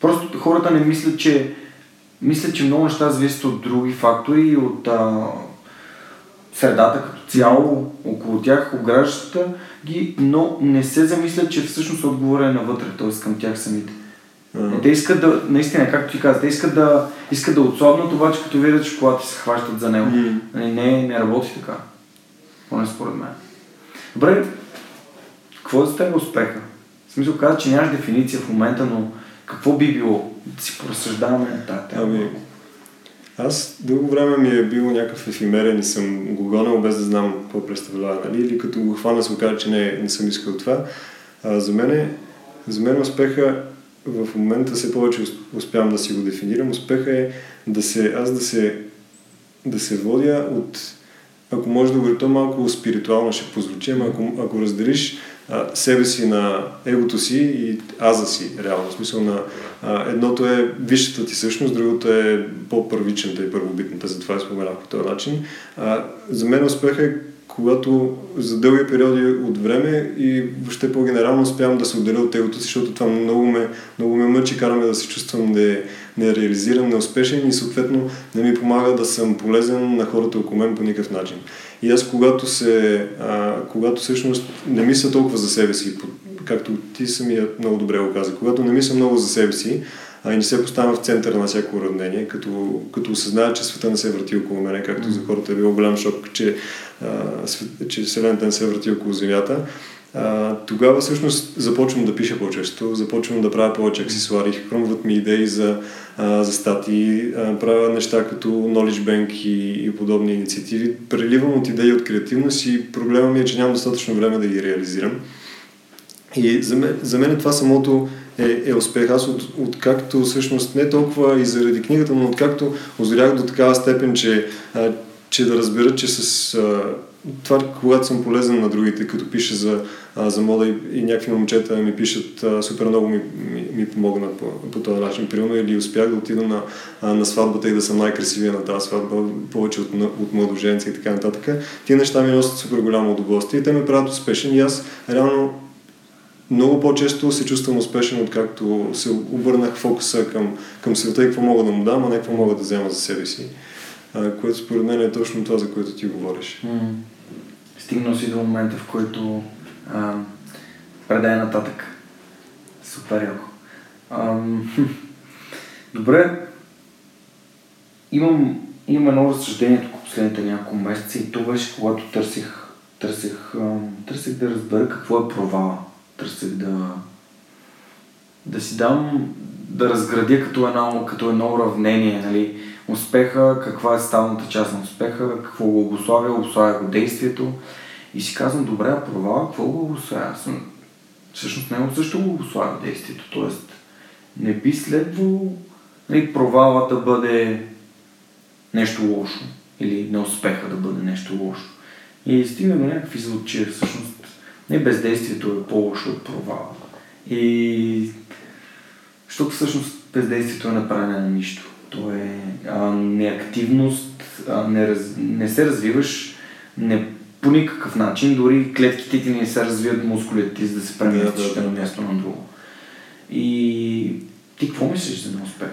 Просто хората не мислят, че мисля, че много неща зависят от други фактори, от а, средата като цяло, около тях, ограждащата ги, но не се замислят, че всъщност отговора е навътре, т.е. към тях самите. Mm. Те искат да, наистина, както ти каза, те искат да, искат да отслабнат, обаче като видят, че колата се хващат за него. Mm. Не, не работи така. Поне според мен. Добре, какво е за теб успеха? В смисъл каза, че нямаш дефиниция в момента, но какво би било? Да си поразсъждаваме на тази тема. Ами, аз дълго време ми е бил някакъв ефимерен и съм го гонал без да знам какво представлява. Нали? Или като го хвана съм казал, че не, не съм искал това. А, за, мен, за мен успеха в момента все повече успявам да си го дефинирам. Успеха е да се, аз да се, да се водя от, ако може да говоря, то малко спиритуално ще позвучи, ама ако, ако разделиш а, себе си на егото си и аза си, реално. В смисъл на а, едното е висшата ти същност, другото е по-първичната и първобитната, затова я споменах по този начин. А, за мен успех е когато за дълги периоди от време и въобще по-генерално успявам да се отделя от егото си, защото това много ме, много ме мъчи, караме да се чувствам не, нереализиран, неуспешен и съответно не ми помага да съм полезен на хората около мен по никакъв начин. И аз когато се, а, когато всъщност не мисля толкова за себе си, както ти самия много добре го каза, когато не мисля много за себе си, а и не се поставя в центъра на всяко уравнение, като, като осъзная, че света не се върти около мене, както за хората е било голям шок, че, че Вселената не се върти около Земята. Тогава всъщност започвам да пиша по-често, започвам да правя повече аксесуари, хрумват ми идеи за, а, за статии, правя неща като Knowledge Bank и, и подобни инициативи. Преливам от идеи от креативност и проблема ми е, че нямам достатъчно време да ги реализирам. И за мен, за мен това самото е, е успех. Аз от, откакто всъщност не толкова и заради книгата, но откакто озрях до такава степен, че, а, че да разбера, че с а, това, когато съм полезен на другите, като пише за, а, за мода и, и някакви момчета ми пишат, а, супер много ми, ми, ми помогнат по, по този начин. Примерно или успях да отида на, а, на сватбата и да съм най-красивия на тази сватба, повече от, от младоженци и така нататък. Тия неща ми носят супер голямо удоволствие и те ме правят успешен и аз реално много по-често се чувствам успешен, откакто се обърнах фокуса към, към света и какво мога да му дам, а не какво мога да взема за себе си. Което според мен е точно това, за което ти говориш. Mm. Стигнал си до момента, в който а, предай нататък. Супер яко. *laughs* добре. Имам, имам едно разсъждение тук последните няколко месеца и това беше когато търсих, търсих, търсих да разбера какво е провала търсех да, да си дам, да разградя като едно, като едно уравнение, нали, успеха, каква е ставната част на успеха, какво го обославя, обославя го действието. И си казвам, добре, а провала, какво го обославя? Съм, всъщност него също го обославя действието, т.е. не би следвало нали, провала да бъде нещо лошо или неуспеха да бъде нещо лошо. И стигна до някакви извод, всъщност не бездействието е по-лошо от провала. И защото всъщност бездействието е направене на нищо. То е а, неактивност, а, не, раз, не се развиваш не, по никакъв начин, дори клетките ти не се развиват мускулите ти, за да се преместиш да, да, да. място на друго. И ти какво мислиш за неуспех?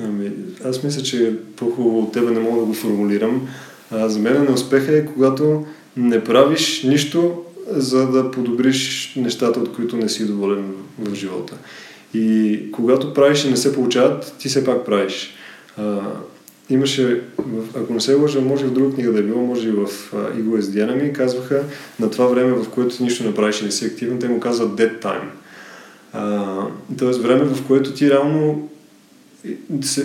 Ами, аз мисля, че по-хубаво от тебе не мога да го формулирам. А, за мен неуспеха е когато не правиш нищо, за да подобриш нещата, от които не си доволен в живота. И когато правиш и не се получават, ти все пак правиш. А, имаше, ако не се лъжа, може и в друга книга да е било, може и в Иго с Диана ми, казваха на това време, в което нищо не правиш и не си активен, те му казват dead time. А, тоест време, в което ти реално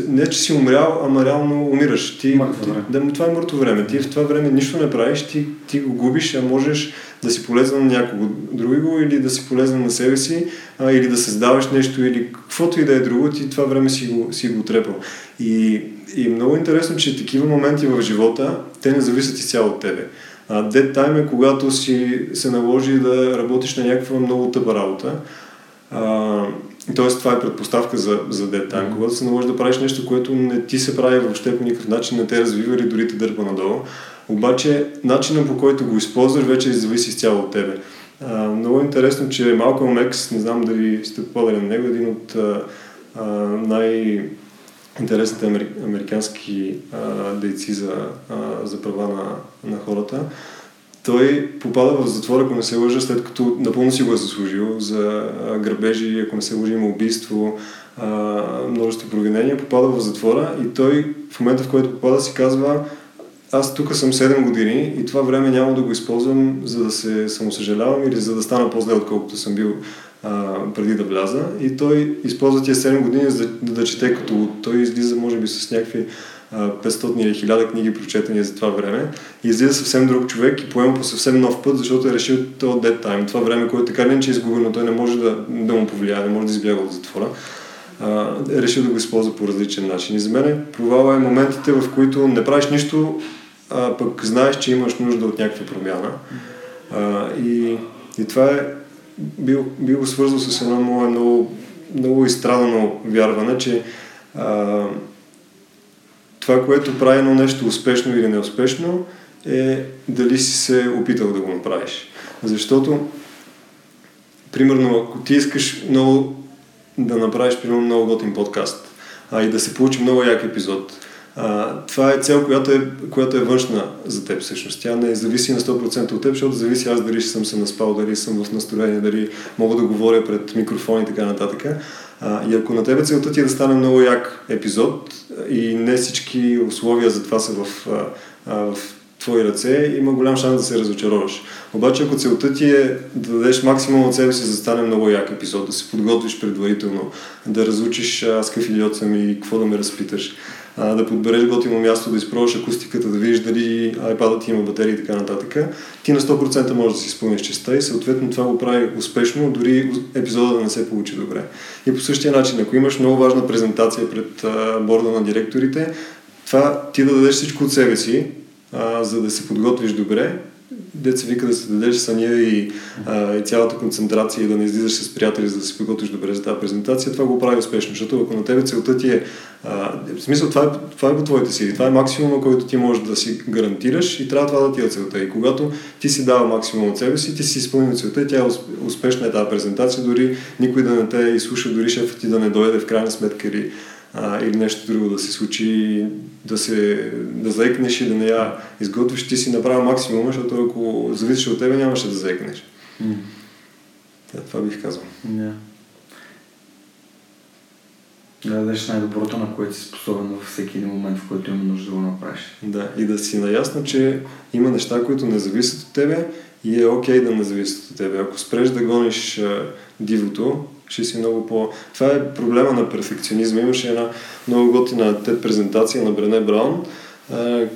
не, че си умрял, ама реално умираш. Ти, ти, да, това е мъртво време. Ти в това време нищо не правиш, ти, ти го губиш, а можеш да си полезен на някого другого или да си полезен на себе си, а, или да създаваш нещо, или каквото и да е друго, ти това време си го, си го трепал. И, и много интересно, че такива моменти в живота, те не зависят изцяло от тебе. Dead time е когато си се наложи да работиш на някаква много тъпа работа. А, Тоест, това е предпоставка за, за dead time, когато се наложи да правиш нещо, което не ти се прави въобще по никакъв начин, не те развива или дори те дърпа надолу. Обаче, начинът по който го използваш вече зависи изцяло от тебе. А, много интересно, че Малком Екс, не знам дали сте попадали на него, един от а, а, най- интересните американски а, дейци за, а, за права на, на хората той попада в затвора, ако не се лъжа, след като напълно си го е заслужил за грабежи, ако не се лъжи има убийство, множество провинения, попада в затвора и той в момента, в който попада, си казва аз тук съм 7 години и това време няма да го използвам за да се самосъжалявам или за да стана по-зле, отколкото съм бил а, преди да вляза. И той използва тия 7 години за да, да чете като той излиза, може би, с някакви 500 или 1000 книги прочетени за това време и излиза съвсем друг човек и поема по съвсем нов път, защото е решил това dead time, това време, което така не че е изгубено, той не може да, да му повлияе, не може да избяга от затвора. А, е решил да го използва по различен начин. И за мен провала е моментите, в които не правиш нищо, а пък знаеш, че имаш нужда от някаква промяна. А, и, и това е бил, бил свързал с едно мое много, много изстрадано вярване, че а, това, което прави едно нещо успешно или неуспешно, е дали си се опитал да го направиш. Защото, примерно, ако ти искаш много да направиш, примерно, много готин подкаст, а и да се получи много як епизод, а, това е цел, която е, която е външна за теб всъщност. Тя не зависи на 100% от теб, защото зависи аз дали ще съм се наспал, дали съм в настроение, дали мога да говоря пред микрофон и така нататък. А, и ако на тебе целта ти е да стане много як епизод и не всички условия за това са в, а, в твои ръце, има голям шанс да се разочароваш. Обаче ако целта ти е да дадеш максимум от себе си за да стане много як епизод, да се подготвиш предварително, да разучиш аз какъв идиот съм и какво да ме разпиташ, а, да подбереш готино място, да изпробваш акустиката, да видиш дали iPad-ът има батерии и така нататък, ти на 100% можеш да си изпълниш честа и съответно това го прави успешно, дори епизода да не се получи добре. И по същия начин, ако имаш много важна презентация пред а, борда на директорите, това ти да дадеш всичко от себе си, а, за да се подготвиш добре, деца вика да се дадеш съня и, а, и цялата концентрация да не излизаш с приятели, за да се подготвиш добре за тази презентация, това го прави успешно, защото ако на тебе целта ти е, а, в смисъл това е, това е по твоите сили, това е максимума, който ти можеш да си гарантираш и трябва това да ти е целта. И когато ти си дава максимум от себе си, ти си изпълнил целта и тя е успешна е тази презентация, дори никой да не те изслуша, дори шефът ти да не дойде в крайна сметка или а, или нещо друго да се случи, да, се, да заекнеш и да не я изготвиш, ти си направил максимум, защото ако зависиш от тебе, нямаше да заекнеш. Mm. Да, това бих казал. Yeah. Да дадеш най-доброто, на което си способен във всеки един момент, в който има нужда да го направиш. Да, и да си наясно, че има неща, които не зависят от тебе и е окей okay да не зависят от тебе. Ако спреш да гониш а, дивото, ще си много по... Това е проблема на перфекционизма. Имаше една много готина TED презентация на Брене Браун,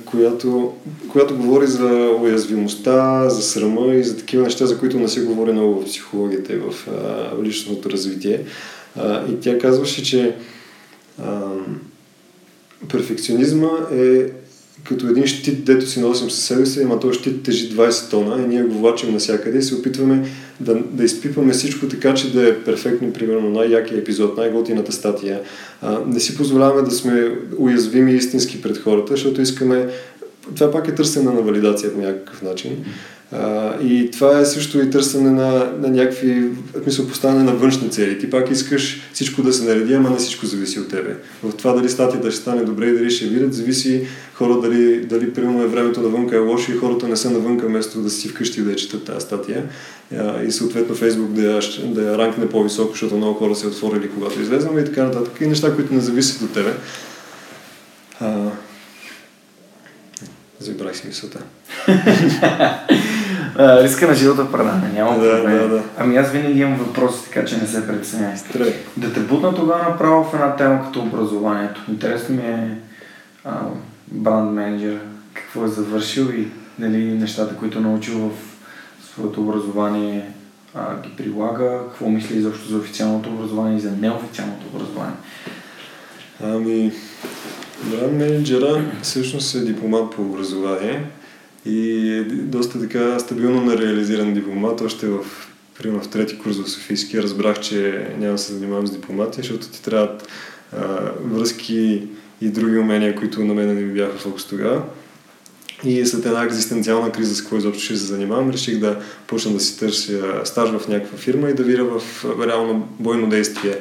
която, която говори за уязвимостта, за срама и за такива неща, за които не се говори много в психологията и в личностното развитие. и тя казваше, че перфекционизма е като един щит, дето си носим със себе си, ама този щит тежи 20 тона и ние го влачим навсякъде и се опитваме да, да изпипаме всичко така, че да е перфектно, примерно най-якия епизод, най-готината статия. А, не си позволяваме да сме уязвими истински пред хората, защото искаме това пак е търсене на валидация по някакъв начин. А, и това е също и търсене на, на някакви, в смисъл поставяне на външни цели. Ти пак искаш всичко да се нареди, ама не всичко зависи от тебе. В това дали статията ще стане добре и дали ще видят, зависи хора дали, дали примерно е времето навънка е лошо и хората не са навънка, вместо да си вкъщи да я четат тази статия. А, и съответно Фейсбук да я, да я ранкне по-високо, защото много хора се отворили когато излезнем и така нататък. И неща, които не зависят от тебе. А, Забравих си мисълта. *laughs* риска на живота предане, няма да, проблем. Да, да. Ами аз винаги имам въпроси, така че не се притеснявай. Да те бутна тогава направо в една тема като образованието. Интересно ми е а, бранд менеджер, какво е завършил и дали нещата, които е научил в своето образование а, ги прилага? Какво мисли изобщо за официалното образование и за неофициалното образование? Ами, бранд менеджера всъщност е дипломат по образование и е доста така стабилно на реализиран дипломат. Още в, примерно в трети курс в Софийския разбрах, че няма да се занимавам с дипломатия, защото ти трябват а, връзки и други умения, които на мен не ми бяха фокус тогава. И след една екзистенциална криза, с какво изобщо ще се занимавам, реших да почна да си търся стаж в някаква фирма и да видя в реално бойно действие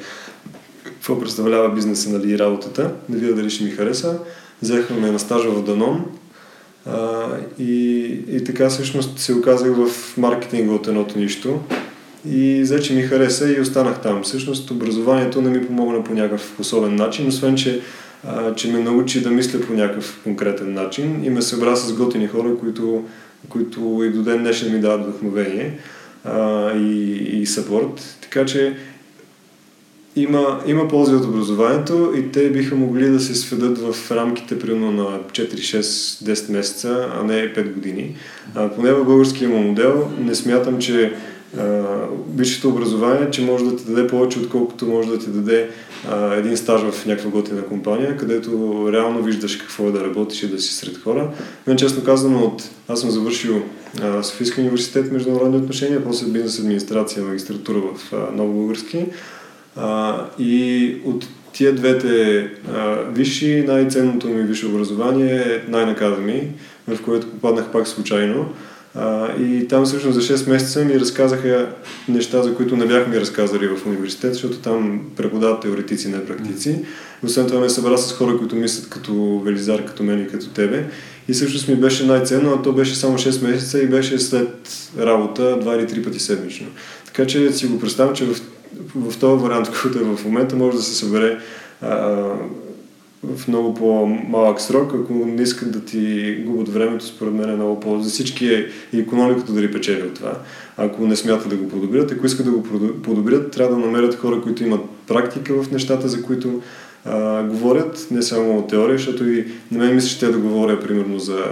какво представлява бизнеса нали, и работата, да видя дали ще ми хареса. Взеха ме на стажа в Данон а, и, и така всъщност се оказах в маркетинга от едното нищо. И взе, че ми хареса и останах там. Всъщност образованието не ми помогна по някакъв особен начин, освен че а, че ме научи да мисля по някакъв конкретен начин и ме събра с готини хора, които, които и до ден днешен ми дават вдъхновение а, и, и съпорт. Така че има, има ползи от образованието и те биха могли да се сведат в рамките примерно на 4, 6, 10 месеца, а не 5 години. А, поне в българския му модел не смятам, че висшето образование, че може да ти даде повече, отколкото може да ти даде а, един стаж в някаква готина компания, където реално виждаш какво е да работиш и да си сред хора. Мен честно казано, от... аз съм завършил а, Софийски университет международни отношения, после бизнес администрация, магистратура в а, Ново Български. А, и от тия двете а, висши, най-ценното ми висше образование е Academy, в което попаднах пак случайно. А, и там всъщност за 6 месеца ми разказаха неща, за които не бяха ми разказали в университет, защото там преподават теоретици, не практици. Освен това ме събра с хора, които мислят като Велизар, като мен и като тебе. И всъщност ми беше най-ценно, а то беше само 6 месеца и беше след работа 2 или 3 пъти седмично. Така че си го представям, че в, в този вариант, който е в момента, може да се събере а, в много по-малък срок, ако не искат да ти губят времето, според мен е много по За всички е и економиката дали печели от това, ако не смятат да го подобрят. Ако искат да го подобрят, трябва да намерят хора, които имат практика в нещата, за които а, говорят, не само теория, защото и на мен мисля, че те да говоря примерно за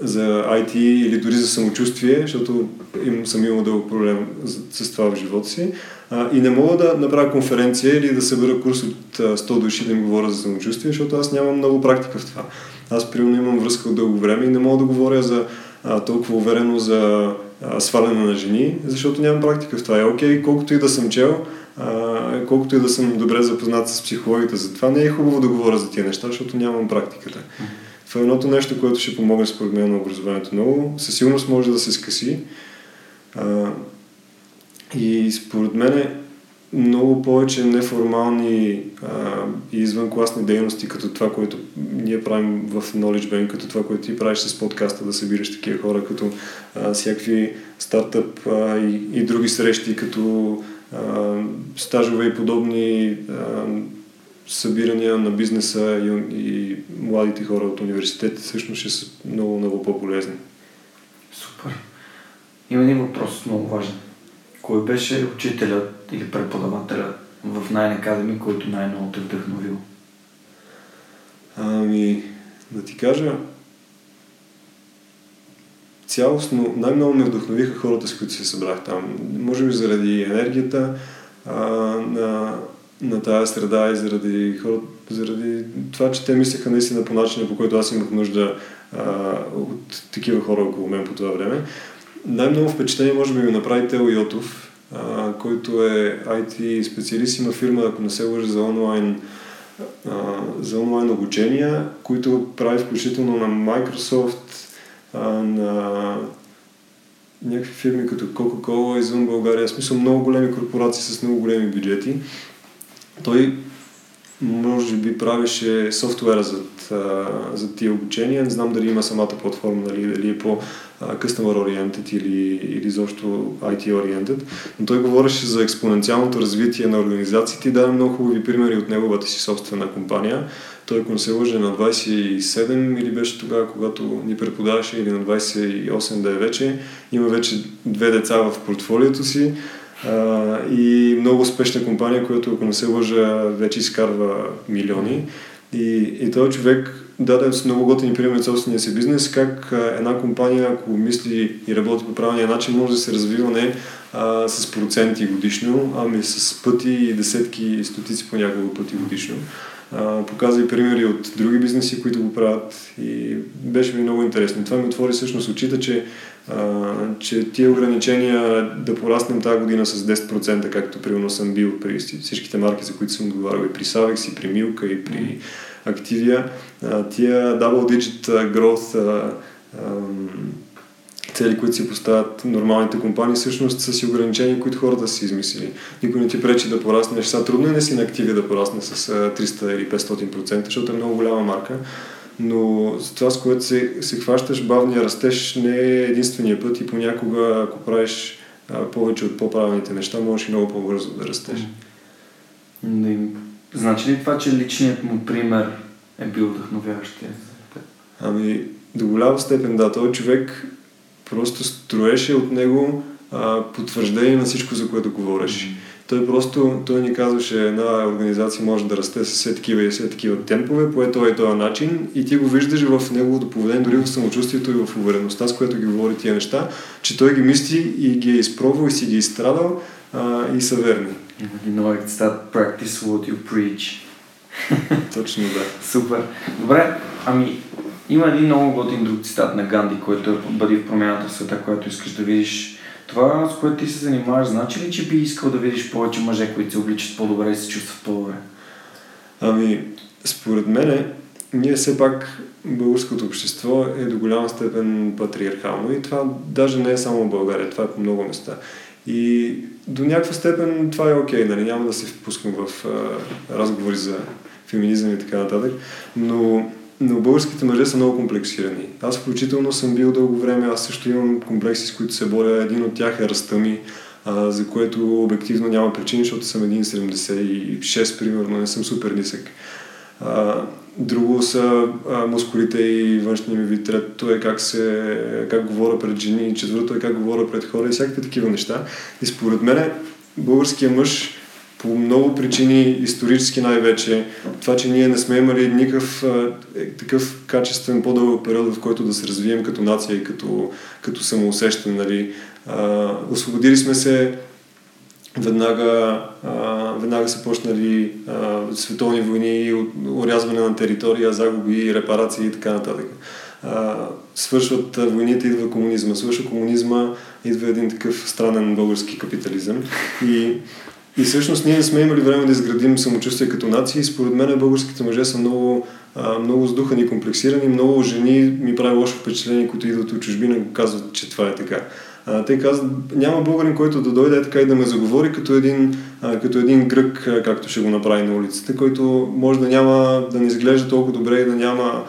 за IT или дори за самочувствие, защото им съм имал дълъг проблем с това в живота си. А, и не мога да направя конференция или да събера курс от 100 души да им говоря за самочувствие, защото аз нямам много практика в това. Аз примерно имам връзка от дълго време и не мога да говоря за а, толкова уверено за а, сваляне на жени, защото нямам практика в това. Е окей, колкото и да съм чел, а, колкото и да съм добре запознат с психологията за това, не е хубаво да говоря за тия неща, защото нямам практиката. Това е едното нещо, което ще помогне според мен на образованието много. Със сигурност може да се скъси. А, и според мен много повече неформални и извънкласни дейности, като това, което ние правим в Knowledge Bank, като това, което ти правиш с подкаста, да събираш такива хора, като а, всякакви стартъп а, и, и други срещи, като а, стажове и подобни а, събирания на бизнеса и, и младите хора от университета всъщност ще са много, много по-полезни. Супер. Има един въпрос много важен. Кой беше учителят или преподавателят в Nine Academy, който най-много те вдъхновил? Ами, да ти кажа, цялостно най-много ме вдъхновиха хората, с които се събрах там. Може би заради енергията а, на на тази среда и заради, хората, заради това, че те мислеха наистина по начина, по който аз имах нужда а, от такива хора около мен по това време. Най-много впечатление може би ми направи Тео Йотов, а, който е IT специалист, има фирма, ако не се лъжа, за онлайн, за онлайн обучения, които прави включително на Microsoft, на някакви фирми като Coca-Cola извън България, в смисъл много големи корпорации с много големи бюджети. Той може би правеше софтуера за, за тия обучения. Не знам дали има самата платформа, нали, дали е по customer oriented или, или защо IT oriented. Но той говореше за експоненциалното развитие на организациите и даде много хубави примери от неговата си собствена компания. Той, ако не се лъже, на 27 или беше тогава, когато ни преподаваше, или на 28 да е вече, има вече две деца в портфолиото си и много успешна компания, която, ако не се лъжа, вече изкарва милиони. И, и този човек даде с много готини пример от собствения си бизнес, как една компания, ако мисли и работи по правилния начин, може да се развива не а, с проценти годишно, ами с пъти и десетки и стотици понякога пъти годишно. А, показа и примери от други бизнеси, които го правят и беше ми много интересно. Това ми отвори всъщност очите, че, а, че тия ограничения да пораснем тази година с 10%, както примерно съм бил при всичките марки, за които съм отговарял и при Savex, и при Милка, и при Activia, тия double digit growth цели, които си поставят нормалните компании, всъщност са си ограничения, които хората са си измислили. Никой не ти пречи да пораснеш. Сега трудно е да си на активи да порасне с 300 или 500%, защото е много голяма марка. Но с това, с което се, се хващаш, бавния растеж не е единствения път и понякога, ако правиш а, повече от по-правилните неща, можеш и много по-бързо да растеш. Значи ли това, че личният му пример е бил вдъхновяващ? Ами, до голяма степен да. Той човек просто строеше от него а, потвърждение на всичко, за което говориш. Mm-hmm. Той просто, той ни казваше, една организация може да расте с все такива и все такива темпове, по този и този начин и ти го виждаш в неговото поведение, дори в самочувствието и в увереността, с което ги говори тия неща, че той ги мисли и ги е изпробвал и си ги е изстрадал а, и са верни. You know, it's that practice what you preach. Точно да. *laughs* Супер. Добре, ами има един много готин друг цитат на Ганди, който е бъди в промяната в света, която искаш да видиш. Това, с което ти се занимаваш, значи ли, че би искал да видиш повече мъже, които се обличат по-добре и се чувстват по-добре? Ами, според мен, ние все пак българското общество е до голяма степен патриархално и това даже не е само в България, това е по много места. И до някаква степен това е окей, нали? няма да се впускам в а, разговори за феминизъм и така нататък, но но българските мъже са много комплексирани. Аз включително съм бил дълго време, аз също имам комплекси, с които се боря. Един от тях е ръста ми, а, за което обективно няма причини, защото съм 1,76 примерно, не съм супер нисък. А, друго са а, мускулите и външния ми вид. Третото е как, се, как говоря пред жени. Четвърто е как говоря пред хора и всякакви такива неща. И според мен българския мъж по много причини, исторически най-вече, това, че ние не сме имали никакъв е, такъв качествен по-дълъг период, в който да се развием като нация и като, като самоусещане. Нали. А, освободили сме се веднага, а, веднага са почнали а, световни войни, урязване на територия, загуби, репарации и така нататък. А, свършват войните, идва комунизма. Свършва комунизма, идва един такъв странен български капитализъм. И и всъщност ние не сме имали време да изградим самочувствие като нация и според мен българските мъже са много, много сдухани, комплексирани. Много жени ми прави лошо впечатление, които идват от чужбина и казват, че това е така. А, те казват, няма българин, който да дойде така и да ме заговори като един, а, като един грък, както ще го направи на улицата, който може да няма, да не изглежда толкова добре и да няма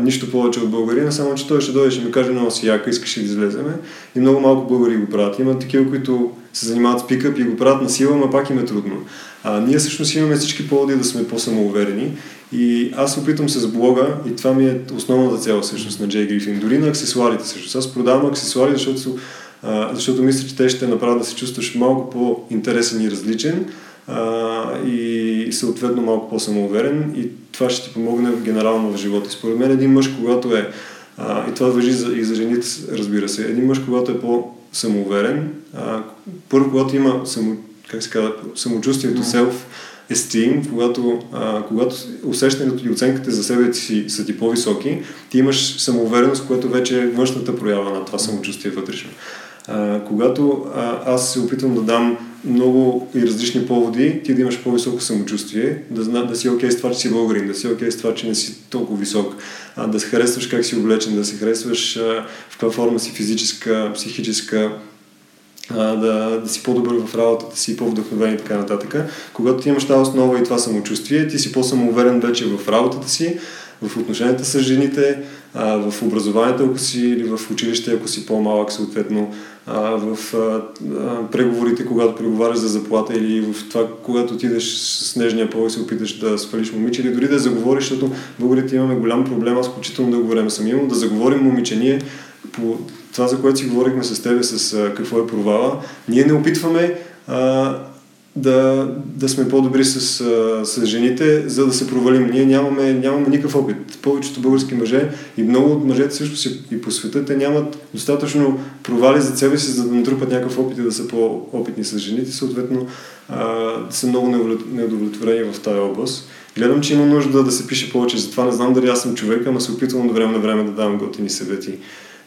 нищо повече от българина, само че той ще дойде ще ми каже много си яка, искаш да излеземе. И много малко българи го правят. Има такива, които се занимават с пикъп и го правят на сила, но пак им е трудно. А, ние всъщност имаме всички поводи да сме по-самоуверени и аз се опитвам с блога и това ми е основната цел всъщност на Джей Грифин. Дори на аксесуарите също. Аз продавам аксесуари, защото, защото мисля, че те ще направят да се чувстваш малко по-интересен и различен а, и съответно малко по-самоуверен и това ще ти помогне генерално в живота. Според мен един мъж, когато е а, и това въжи за, и за жените, разбира се. Един мъж, когато е по-самоуверен, а, първо, когато има само, как се казва, самочувствието, self esteem, когато, а, когато усещането и оценката за себе си са ти по-високи, ти имаш самоувереност, което вече е външната проява на това самочувствие вътрешно. А, когато а, аз се опитвам да дам много и различни поводи, ти да имаш по-високо самочувствие, да, зна, да си окей okay с това, че си българин, да си окей okay с това, че не си толкова висок, а, да се харесваш как си облечен, да се харесваш а, в каква форма си физическа, психическа, а, да, да си по-добър в работата си, по-вдъхновен и така нататък. Когато ти имаш тази основа и това самочувствие, ти си по-самоуверен вече в работата си, в отношенията с жените, а, в образованието, ако си, или в училище, ако си по-малък, съответно, в преговорите, когато преговаряш за заплата, или в това, когато отидеш с нежния пол и се опиташ да свалиш момиче, или дори да заговориш, защото българите имаме голям проблем, аз включително дълго време съм имал, да заговорим момиче. Ние по това, за което си говорихме с тебе, с какво е провала, ние не опитваме да, да сме по-добри с, с жените, за да се провалим. Ние нямаме, нямаме никакъв опит. Повечето български мъже и много от мъжете също си и по света, те нямат достатъчно провали за себе си, за да натрупат някакъв опит и да са по-опитни с жените. Съответно, а, са много неудовлетворени в тази област. Гледам, че има нужда да се пише повече за това. Не знам дали аз съм човек, ама се опитвам от време на време да давам готини съвети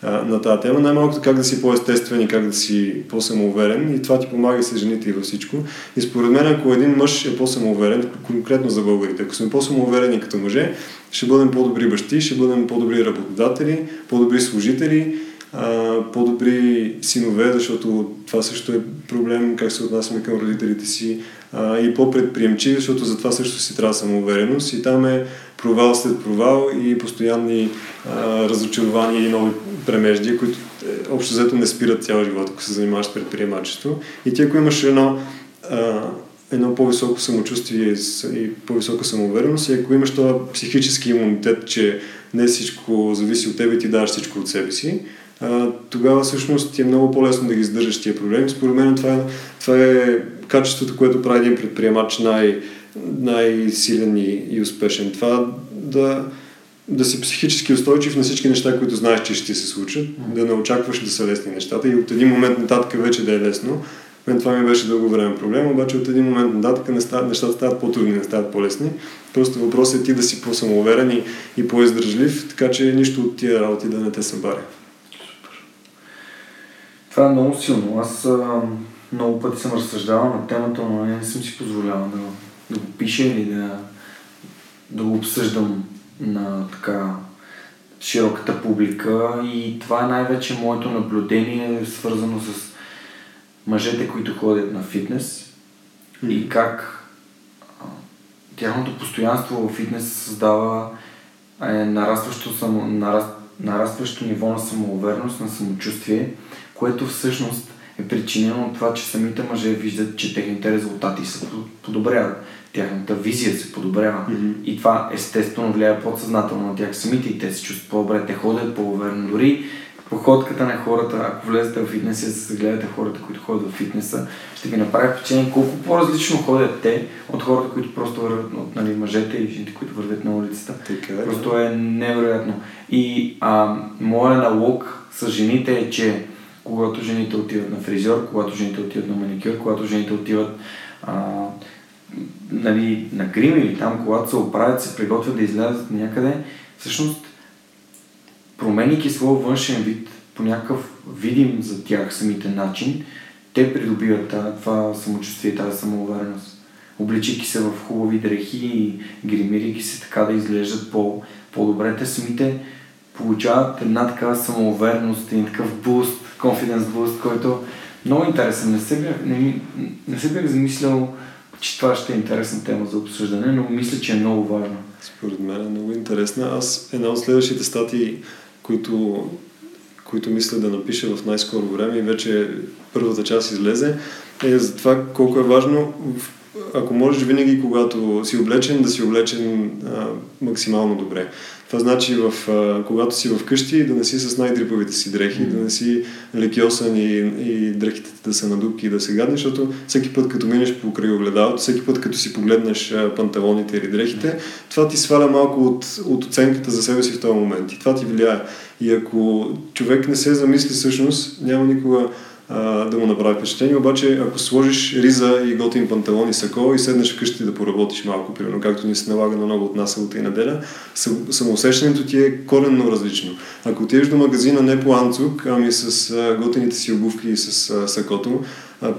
на тази тема. Най-малкото как да си по-естествен и как да си по-самоуверен и това ти помага с жените и във всичко. И според мен, ако един мъж е по-самоуверен, конкретно за българите, ако сме по-самоуверени като мъже, ще бъдем по-добри бащи, ще бъдем по-добри работодатели, по-добри служители, по-добри синове, защото това също е проблем, как се отнасяме към родителите си, и по-предприемчиви, защото за това също си трябва самоувереност и там е провал след провал и постоянни а, разочарования и нови премеждия, които е, общо взето не спират цял живот, ако се занимаваш с предприемачество. И ти ако имаш едно, а, едно по-високо самочувствие и по-висока самоувереност и ако имаш този психически имунитет, че не всичко зависи от теб и ти даваш всичко от себе си, а, тогава всъщност ти е много по-лесно да ги издържаш тия проблеми. Според мен това, това е качеството, което прави един предприемач най- най-силен и, и успешен. Това да, да си психически устойчив на всички неща, които знаеш, че ще се случат, да не очакваш да са лесни нещата и от един момент нататък вече да е лесно. Мен това ми беше дълго време проблем, обаче от един момент нататък нещата, нещата стават по-трудни, не стават по-лесни. Просто въпросът е ти да си по-самоуверен и, и по-издържлив, така че нищо от тия работи да не те събари. Това е много силно. Аз а, много пъти съм разсъждавал на темата, но не съм си позволявал да, да го пиша или да, да го обсъждам на така широката публика. И това е най-вече моето наблюдение, свързано с мъжете, които ходят на фитнес и как тяхното постоянство в фитнес създава е, нарастващо, само, нараст, нарастващо ниво на самоувереност, на самочувствие, което всъщност е причинено от това, че самите мъже виждат, че техните резултати се подобряват. Тяхната визия се подобрява. Mm-hmm. И това естествено влияе подсъзнателно на тях самите и те се чувстват по-добре. Те ходят по-уверено. Дори походката на хората, ако влезете в фитнес и се гледате хората, които ходят в фитнеса, ще ви направи впечатление колко по-различно ходят те от хората, които просто вървят, от нали, мъжете и жените, които вървят на улицата. Така, е, просто е невероятно. И а, моя налог с жените е, че когато жените отиват на фризьор, когато жените отиват на маникюр, когато жените отиват а, нали, на грим или там, когато се оправят, се приготвят да излязат някъде, всъщност променяйки своя външен вид по някакъв видим за тях самите начин, те придобиват това самочувствие, тази самоувереност. Обличайки се в хубави дрехи и гримирайки се така да изглеждат по, по-добре, те самите получават една такава самоувереност, един такъв буст, confidence boost, който много интересен. Не се бях, не, не се бях замислял, че това ще е интересна тема за обсъждане, но мисля, че е много важно. Според мен е много интересна. Аз една от следващите статии, които, които мисля да напиша в най-скоро време и вече първата част излезе, е за това колко е важно ако можеш винаги, когато си облечен, да си облечен а, максимално добре. Това значи, в, а, когато си вкъщи, да не си с най-дрипавите си дрехи, mm. да не си лекиосан и, и дрехите да са надупки и да се гадни, защото всеки път, като минеш по край огледалото, всеки път, като си погледнеш панталоните или дрехите, това ти сваля малко от, от оценката за себе си в този момент. И това ти влияе. И ако човек не се замисли всъщност, няма никога да му направи впечатление. Обаче, ако сложиш риза и готин панталон и сако и седнеш вкъщи да поработиш малко, примерно, както ни се налага на много от нас и неделя, самоусещането ти е коренно различно. Ако отидеш до магазина не по анцук, ами с готените си обувки и с а, сакото,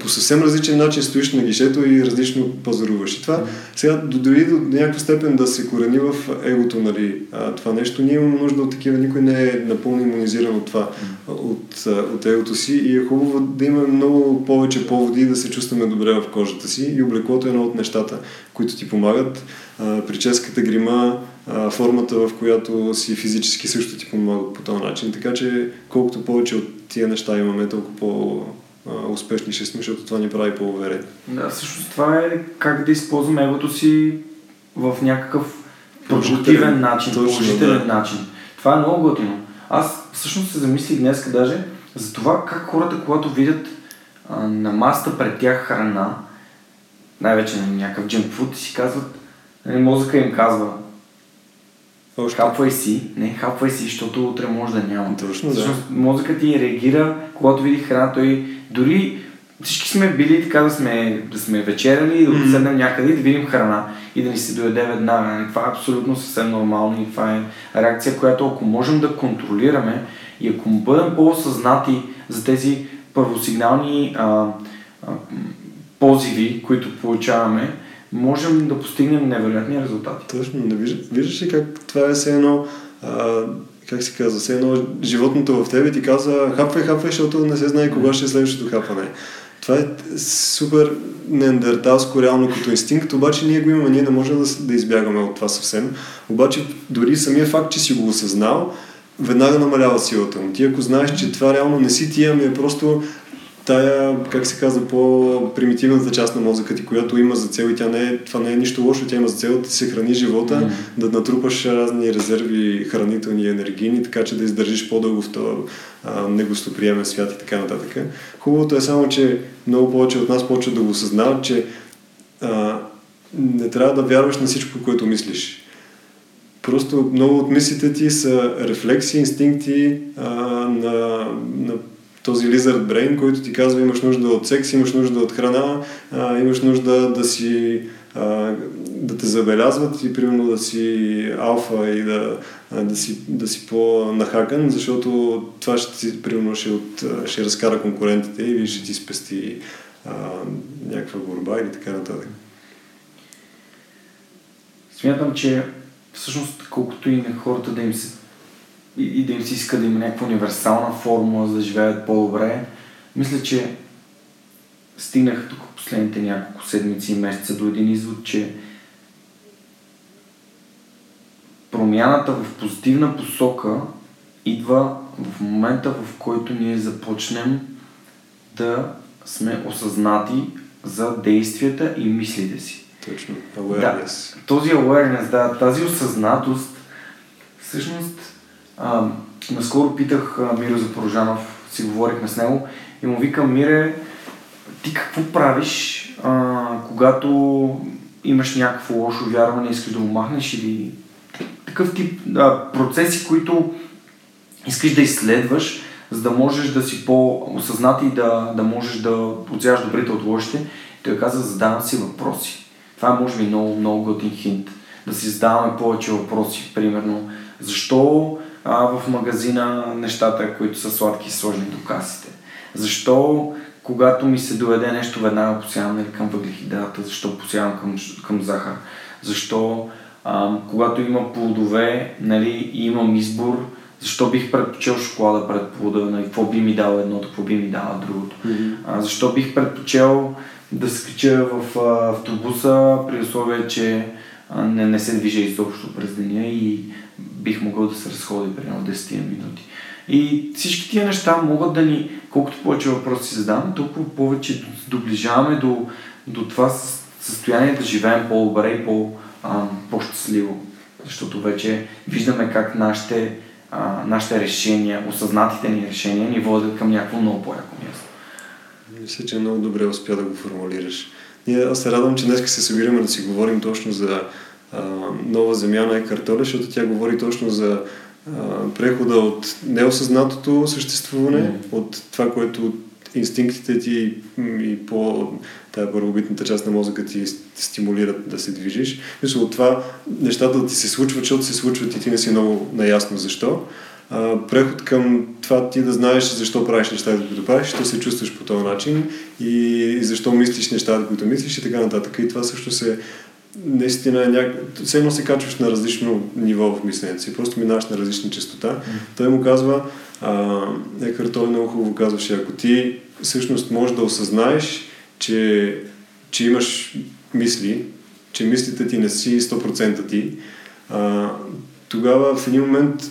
по съвсем различен начин стоиш на гишето и различно пазаруваш. И това сега дори до някаква степен да се корени в егото, нали, това нещо, ние имаме нужда от такива, никой не е напълно иммунизиран от това, от, от егото си и е хубаво да имаме много повече поводи да се чувстваме добре в кожата си и облеклото е едно от нещата, които ти помагат. Прическата, грима, формата, в която си физически също ти помагат по този начин. Така че колкото повече от тия неща имаме, толкова по успешни ще сме, защото това ни прави по-уверени. Да, всъщност това е как да използваме егото си в някакъв продуктивен начин, точно, положителен да. начин. Това е много готино. Аз всъщност се замислих днес даже за това как хората, когато видят а, на маста пред тях храна, най-вече на някакъв дженкфуд и си казват, нали, мозъка им казва, Още. хапвай си, не, хапвай си, защото утре може да няма. Точно, да. Всъщност, мозъкът ти реагира, когато види храна, той дори всички сме били така да сме, да сме вечеряли, да Мгм. седнем някъде и да видим храна и да ни се дояде веднага. Нали? Това е абсолютно съвсем нормално и това е реакция, която ако можем да контролираме и ако бъдем по-осъзнати за тези първосигнални а, а, позиви, които получаваме, можем да постигнем невероятни резултати. Точно, не виждаш, виждаш ли как това е все едно, а, как се казва, все едно животното в тебе ти казва хапвай, хапвай, защото не се знае кога ще е следващото хапване. Това е супер неандерталско реално като инстинкт, обаче ние го имаме, ние не можем да, да избягаме от това съвсем. Обаче дори самия факт, че си го осъзнал, веднага намалява силата му. Ти ако знаеш, че това реално не си ти, ами е просто тая, как се казва, по-примитивната част на мозъка ти, която има за цел и тя не е, това не е нищо лошо, тя има за цел да се храни живота, Мгм. да натрупаш разни резерви хранителни и енергийни, така че да издържиш по-дълго в този негостоприемен свят и така нататък. Хубавото е само, че много повече от нас почват да го осъзнават, че а, не трябва да вярваш на всичко, което мислиш. Просто много от мислите ти са рефлекси, инстинкти а, на, на този lizard brain, който ти казва имаш нужда от секс, имаш нужда от храна, а, имаш нужда да си а, да те забелязват и примерно да си алфа и да, да, си, да си по-нахакан, защото това ще ти, примерно, ще, от, ще разкара конкурентите и ще ти спести а, някаква борба или така нататък. Смятам, че всъщност колкото и на хората да им се и, и да им се иска да има някаква универсална формула, за да живеят по-добре, мисля, че стигнах тук последните няколко седмици и месеца до един извод, че промяната в позитивна посока идва в момента, в който ние започнем да сме осъзнати за действията и мислите си. Точно. Awareness. Този awareness, да, тази осъзнатост, всъщност, а, наскоро питах а, Миро Запорожанов, си говорихме с него и му викам, Мире, ти какво правиш, а, когато имаш някакво лошо вярване, искаш да го махнеш или такъв тип а, процеси, които искаш да изследваш, за да можеш да си по-осъзнат и да, да можеш да отсяваш добрите от лошите. Той каза, задавам си въпроси. Това е може би много, много готин хинт. Да си задаваме повече въпроси. Примерно, защо а, в магазина нещата, които са сладки, са сложени до касите? Защо когато ми се доведе нещо, веднага посявам нали, към въглехидрата? Защо посявам към, към захар? Защо а, когато има плодове нали, и имам избор, защо бих предпочел шоколада пред плода, нали, какво би ми дало едното, какво би ми дало другото. А, защо бих предпочел да се кача в а, автобуса при условие, че а, не, не се движа изобщо през деня и бих могъл да се разходя примерно 10 минути. И всички тия неща могат да ни, колкото повече въпроси си задаваме, толкова повече доближаваме до, до това със- състояние да живеем по-добре и по, а, по-щастливо. Защото вече виждаме как нашите, а, нашите решения, осъзнатите ни решения ни водят към някакво много по-яко място. Мисля, че много добре успя да го формулираш. Ние, аз се радвам, че днес се събираме да си говорим точно за нова земя на Екартоле, защото тя говори точно за прехода от неосъзнатото съществуване, Мгм. от това, което инстинктите ти и по тая първобитната част на мозъка ти стимулират да се движиш. Мисля, от това нещата да ти се случват, защото се случват и ти не си много наясно защо. А, преход към това ти да знаеш защо правиш нещата, които правиш, ще се чувстваш по този начин и защо мислиш нещата, които мислиш и така нататък. И това също се наистина е няк... все едно се качваш на различно ниво в мисленето си, просто минаваш на различна частота. Той му казва, а, Екар той много хубаво казваше, ако ти всъщност можеш да осъзнаеш, че, че имаш мисли, че мислите ти не си 100% ти, а, тогава в един момент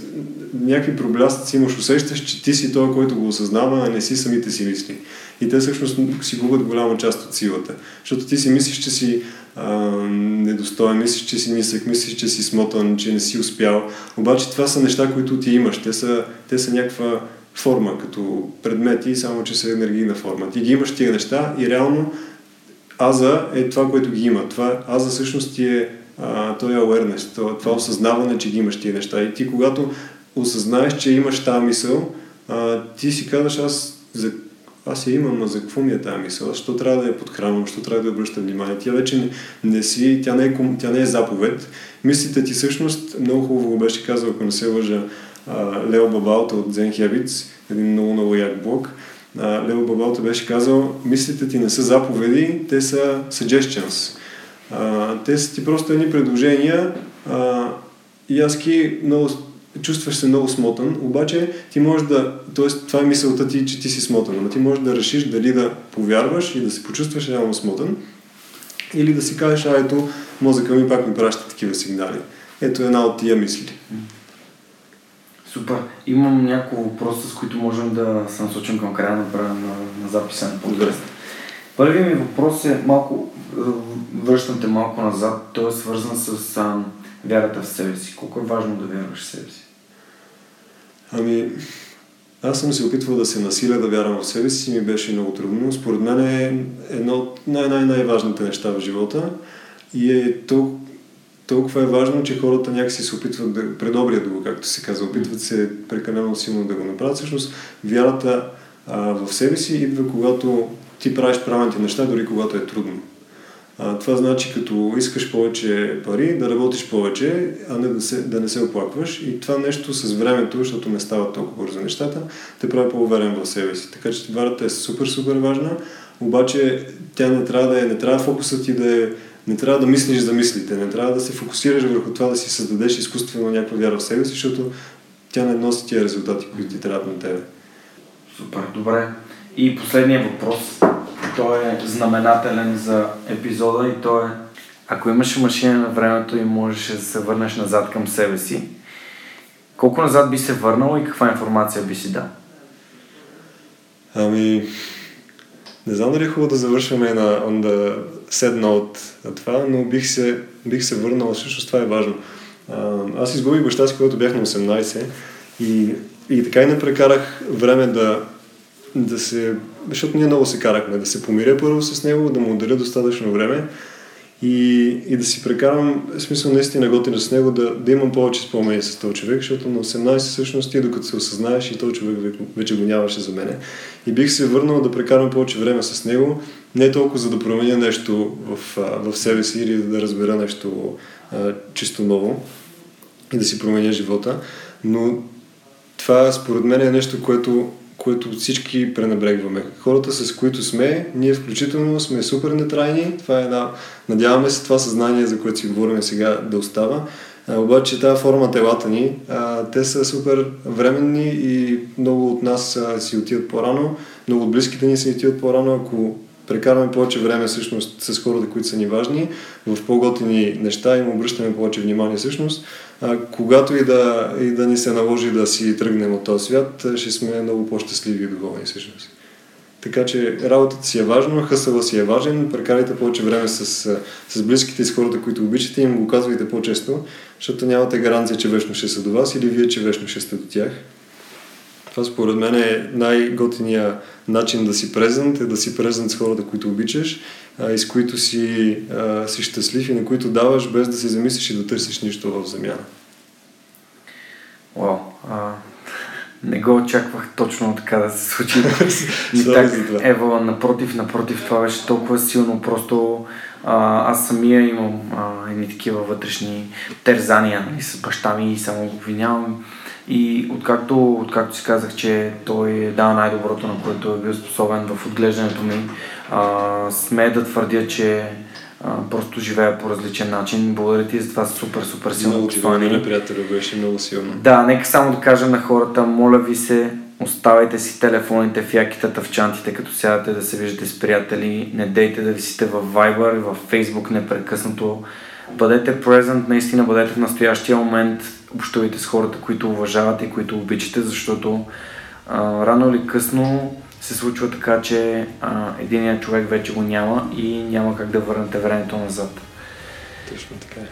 някакви проблясъци имаш, усещаш, че ти си той, който го осъзнава, а не си самите си мисли. И те всъщност си губят голяма част от силата. Защото ти си мислиш, че си а, недостоен, мислиш, че си нисък, мислиш, че си смотан, че не си успял. Обаче това са неща, които ти имаш. Те са, те са някаква форма, като предмети, само че са енергийна форма. Ти ги имаш тия неща и реално аза е това, което ги има. Това, аза всъщност ти е а, той е awareness, това, това осъзнаване, че ги имаш тия неща. И ти когато осъзнаеш, че имаш тази мисъл, а, ти си казваш, аз, за, аз я имам, но за какво ми е тази мисъл? Защо трябва да я подхранвам? Защо трябва да я обръщам внимание? Тя вече не, не си, тя не, е, тя не е заповед. Мислите ти всъщност, много хубаво беше казал, ако не се лъжа, Лео Бабалта от Zen Habits, един много, много як блог. Лео Бабалта беше казал, мислите ти не са заповеди, те са suggestions. А, те са ти просто едни предложения а, и аз ки много чувстваш се много смотан, обаче ти можеш да, т.е. това е мисълта ти, че ти си смотан, но ти можеш да решиш дали да повярваш и да се почувстваш реално смотан, или да си кажеш, а ето, мозъка ми пак ми праща такива сигнали. Ето една от тия мисли. Супер. Имам няколко въпроса, с които можем да се насочим към края на, на, на записа на подкаст. Първият ми въпрос е малко, връщам те малко назад, той е свързан с а, вярата в себе си. Колко е важно да вярваш в себе си? Ами, аз съм се опитвал да се насиля да вярвам в себе си ми беше много трудно. Според мен е едно от най-най-най-важните неща в живота и е толкова, толкова е важно, че хората някакси се опитват да предобрят го, както се казва, опитват се прекалено силно да го направят. Всъщност, вярата а, в себе си идва, когато ти правиш правилните неща, дори когато е трудно. А, това значи, като искаш повече пари, да работиш повече, а не да, се, да не се оплакваш. И това нещо с времето, защото не стават толкова бързо нещата, те прави по-уверен в себе си. Така че вярата е супер, супер важна, обаче тя не трябва да е, не трябва фокусът ти да е, не трябва да мислиш за мислите, не трябва да се фокусираш върху това да си създадеш изкуствено някаква вяра в себе си, защото тя не носи тия резултати, които ти трябват на тебе. Супер, добре. И последния въпрос, той е знаменателен за епизода и то е ако имаш машина на времето и можеш да се върнеш назад към себе си, колко назад би се върнал и каква информация би си дал? Ами, не знам дали е хубаво да завършваме на on the sad note това, но бих се, бих се върнал, всъщност това е важно. Аз изгубих баща си, когато бях на 18 и, и така и не прекарах време да, да се... Защото ние много се карахме, да се помиря първо с него, да му отделя достатъчно време и, и да си прекарам, смисъл наистина готина с него, да, да имам повече спомени с този човек, защото на 18 всъщност ти докато се осъзнаеш и този човек вече го нямаше за мене. И бих се върнал да прекарам повече време с него, не толкова за да променя нещо в, в себе си или да разбера нещо а, чисто ново и да си променя живота, но това според мен е нещо, което което всички пренебрегваме. Хората, с които сме, ние включително сме супер нетрайни. Това е една... Надяваме се това съзнание, за което си говорим сега, да остава. А, обаче тази форма телата ни, а, те са супер временни и много от нас а, си отиват по-рано, много от близките ни си отиват по-рано. Ако прекарваме повече време всъщност с хората, които са ни важни, в по-готини неща му обръщаме повече внимание всъщност, а, когато и да, и да ни се наложи да си тръгнем от този свят, ще сме много по-щастливи и доволни всъщност. Така че работата си е важна, хъсъла си е важен, прекарайте повече време с, с близките и с хората, които обичате и им го казвайте по-често, защото нямате гаранция, че вечно ще са до вас или вие, че вечно ще сте до тях. Това според мен е най-готиния начин да си презент, е да си презент с хората, които обичаш а, и с които си, а, си щастлив и на които даваш без да се замислиш и да търсиш нищо в замяна. Вау, а, не го очаквах точно така да се случи. *laughs* И так, Ева, напротив, напротив, това беше толкова силно, просто а, аз самия имам а, едни такива вътрешни терзания нали, с баща ми и само го обвинявам и откакто, откакто си казах, че той е дал най-доброто, на което е бил способен в отглеждането ми, а, сме да твърдя, че а, просто живея по различен начин. Благодаря ти за това супер, супер силно много послание. Много приятел, беше много силно. Да, нека само да кажа на хората, моля ви се, оставайте си телефоните в якитата в чантите, като сядате да се виждате с приятели. Не дейте да висите в Viber, в Facebook непрекъснато. Бъдете презент, наистина бъдете в настоящия момент общувайте с хората, които уважавате и които обичате, защото а, рано или късно се случва така, че а, единият човек вече го няма и няма как да върнете времето назад. Точно така е.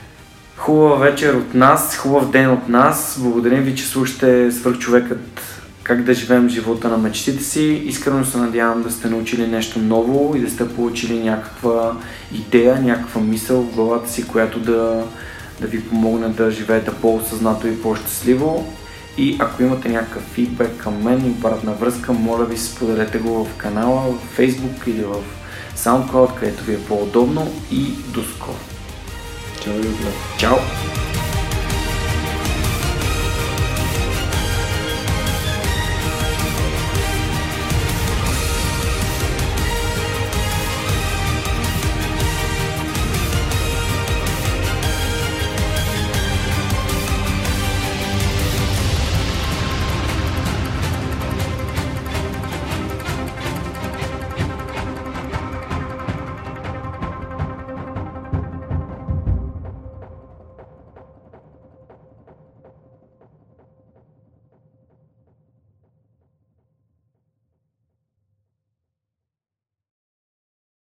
Хубава вечер от нас, хубав ден от нас. Благодарим ви, че слушате Свърхчовекът как да живеем живота на мечтите си. Искрено се надявам да сте научили нещо ново и да сте получили някаква идея, някаква мисъл в главата си, която да, да ви помогне да живеете по-осъзнато и по-щастливо. И ако имате някакъв фидбек към мен и обратна връзка, моля ви споделете го в канала, в Facebook или в SoundCloud, където ви е по-удобно и до скоро. Чао, Чао!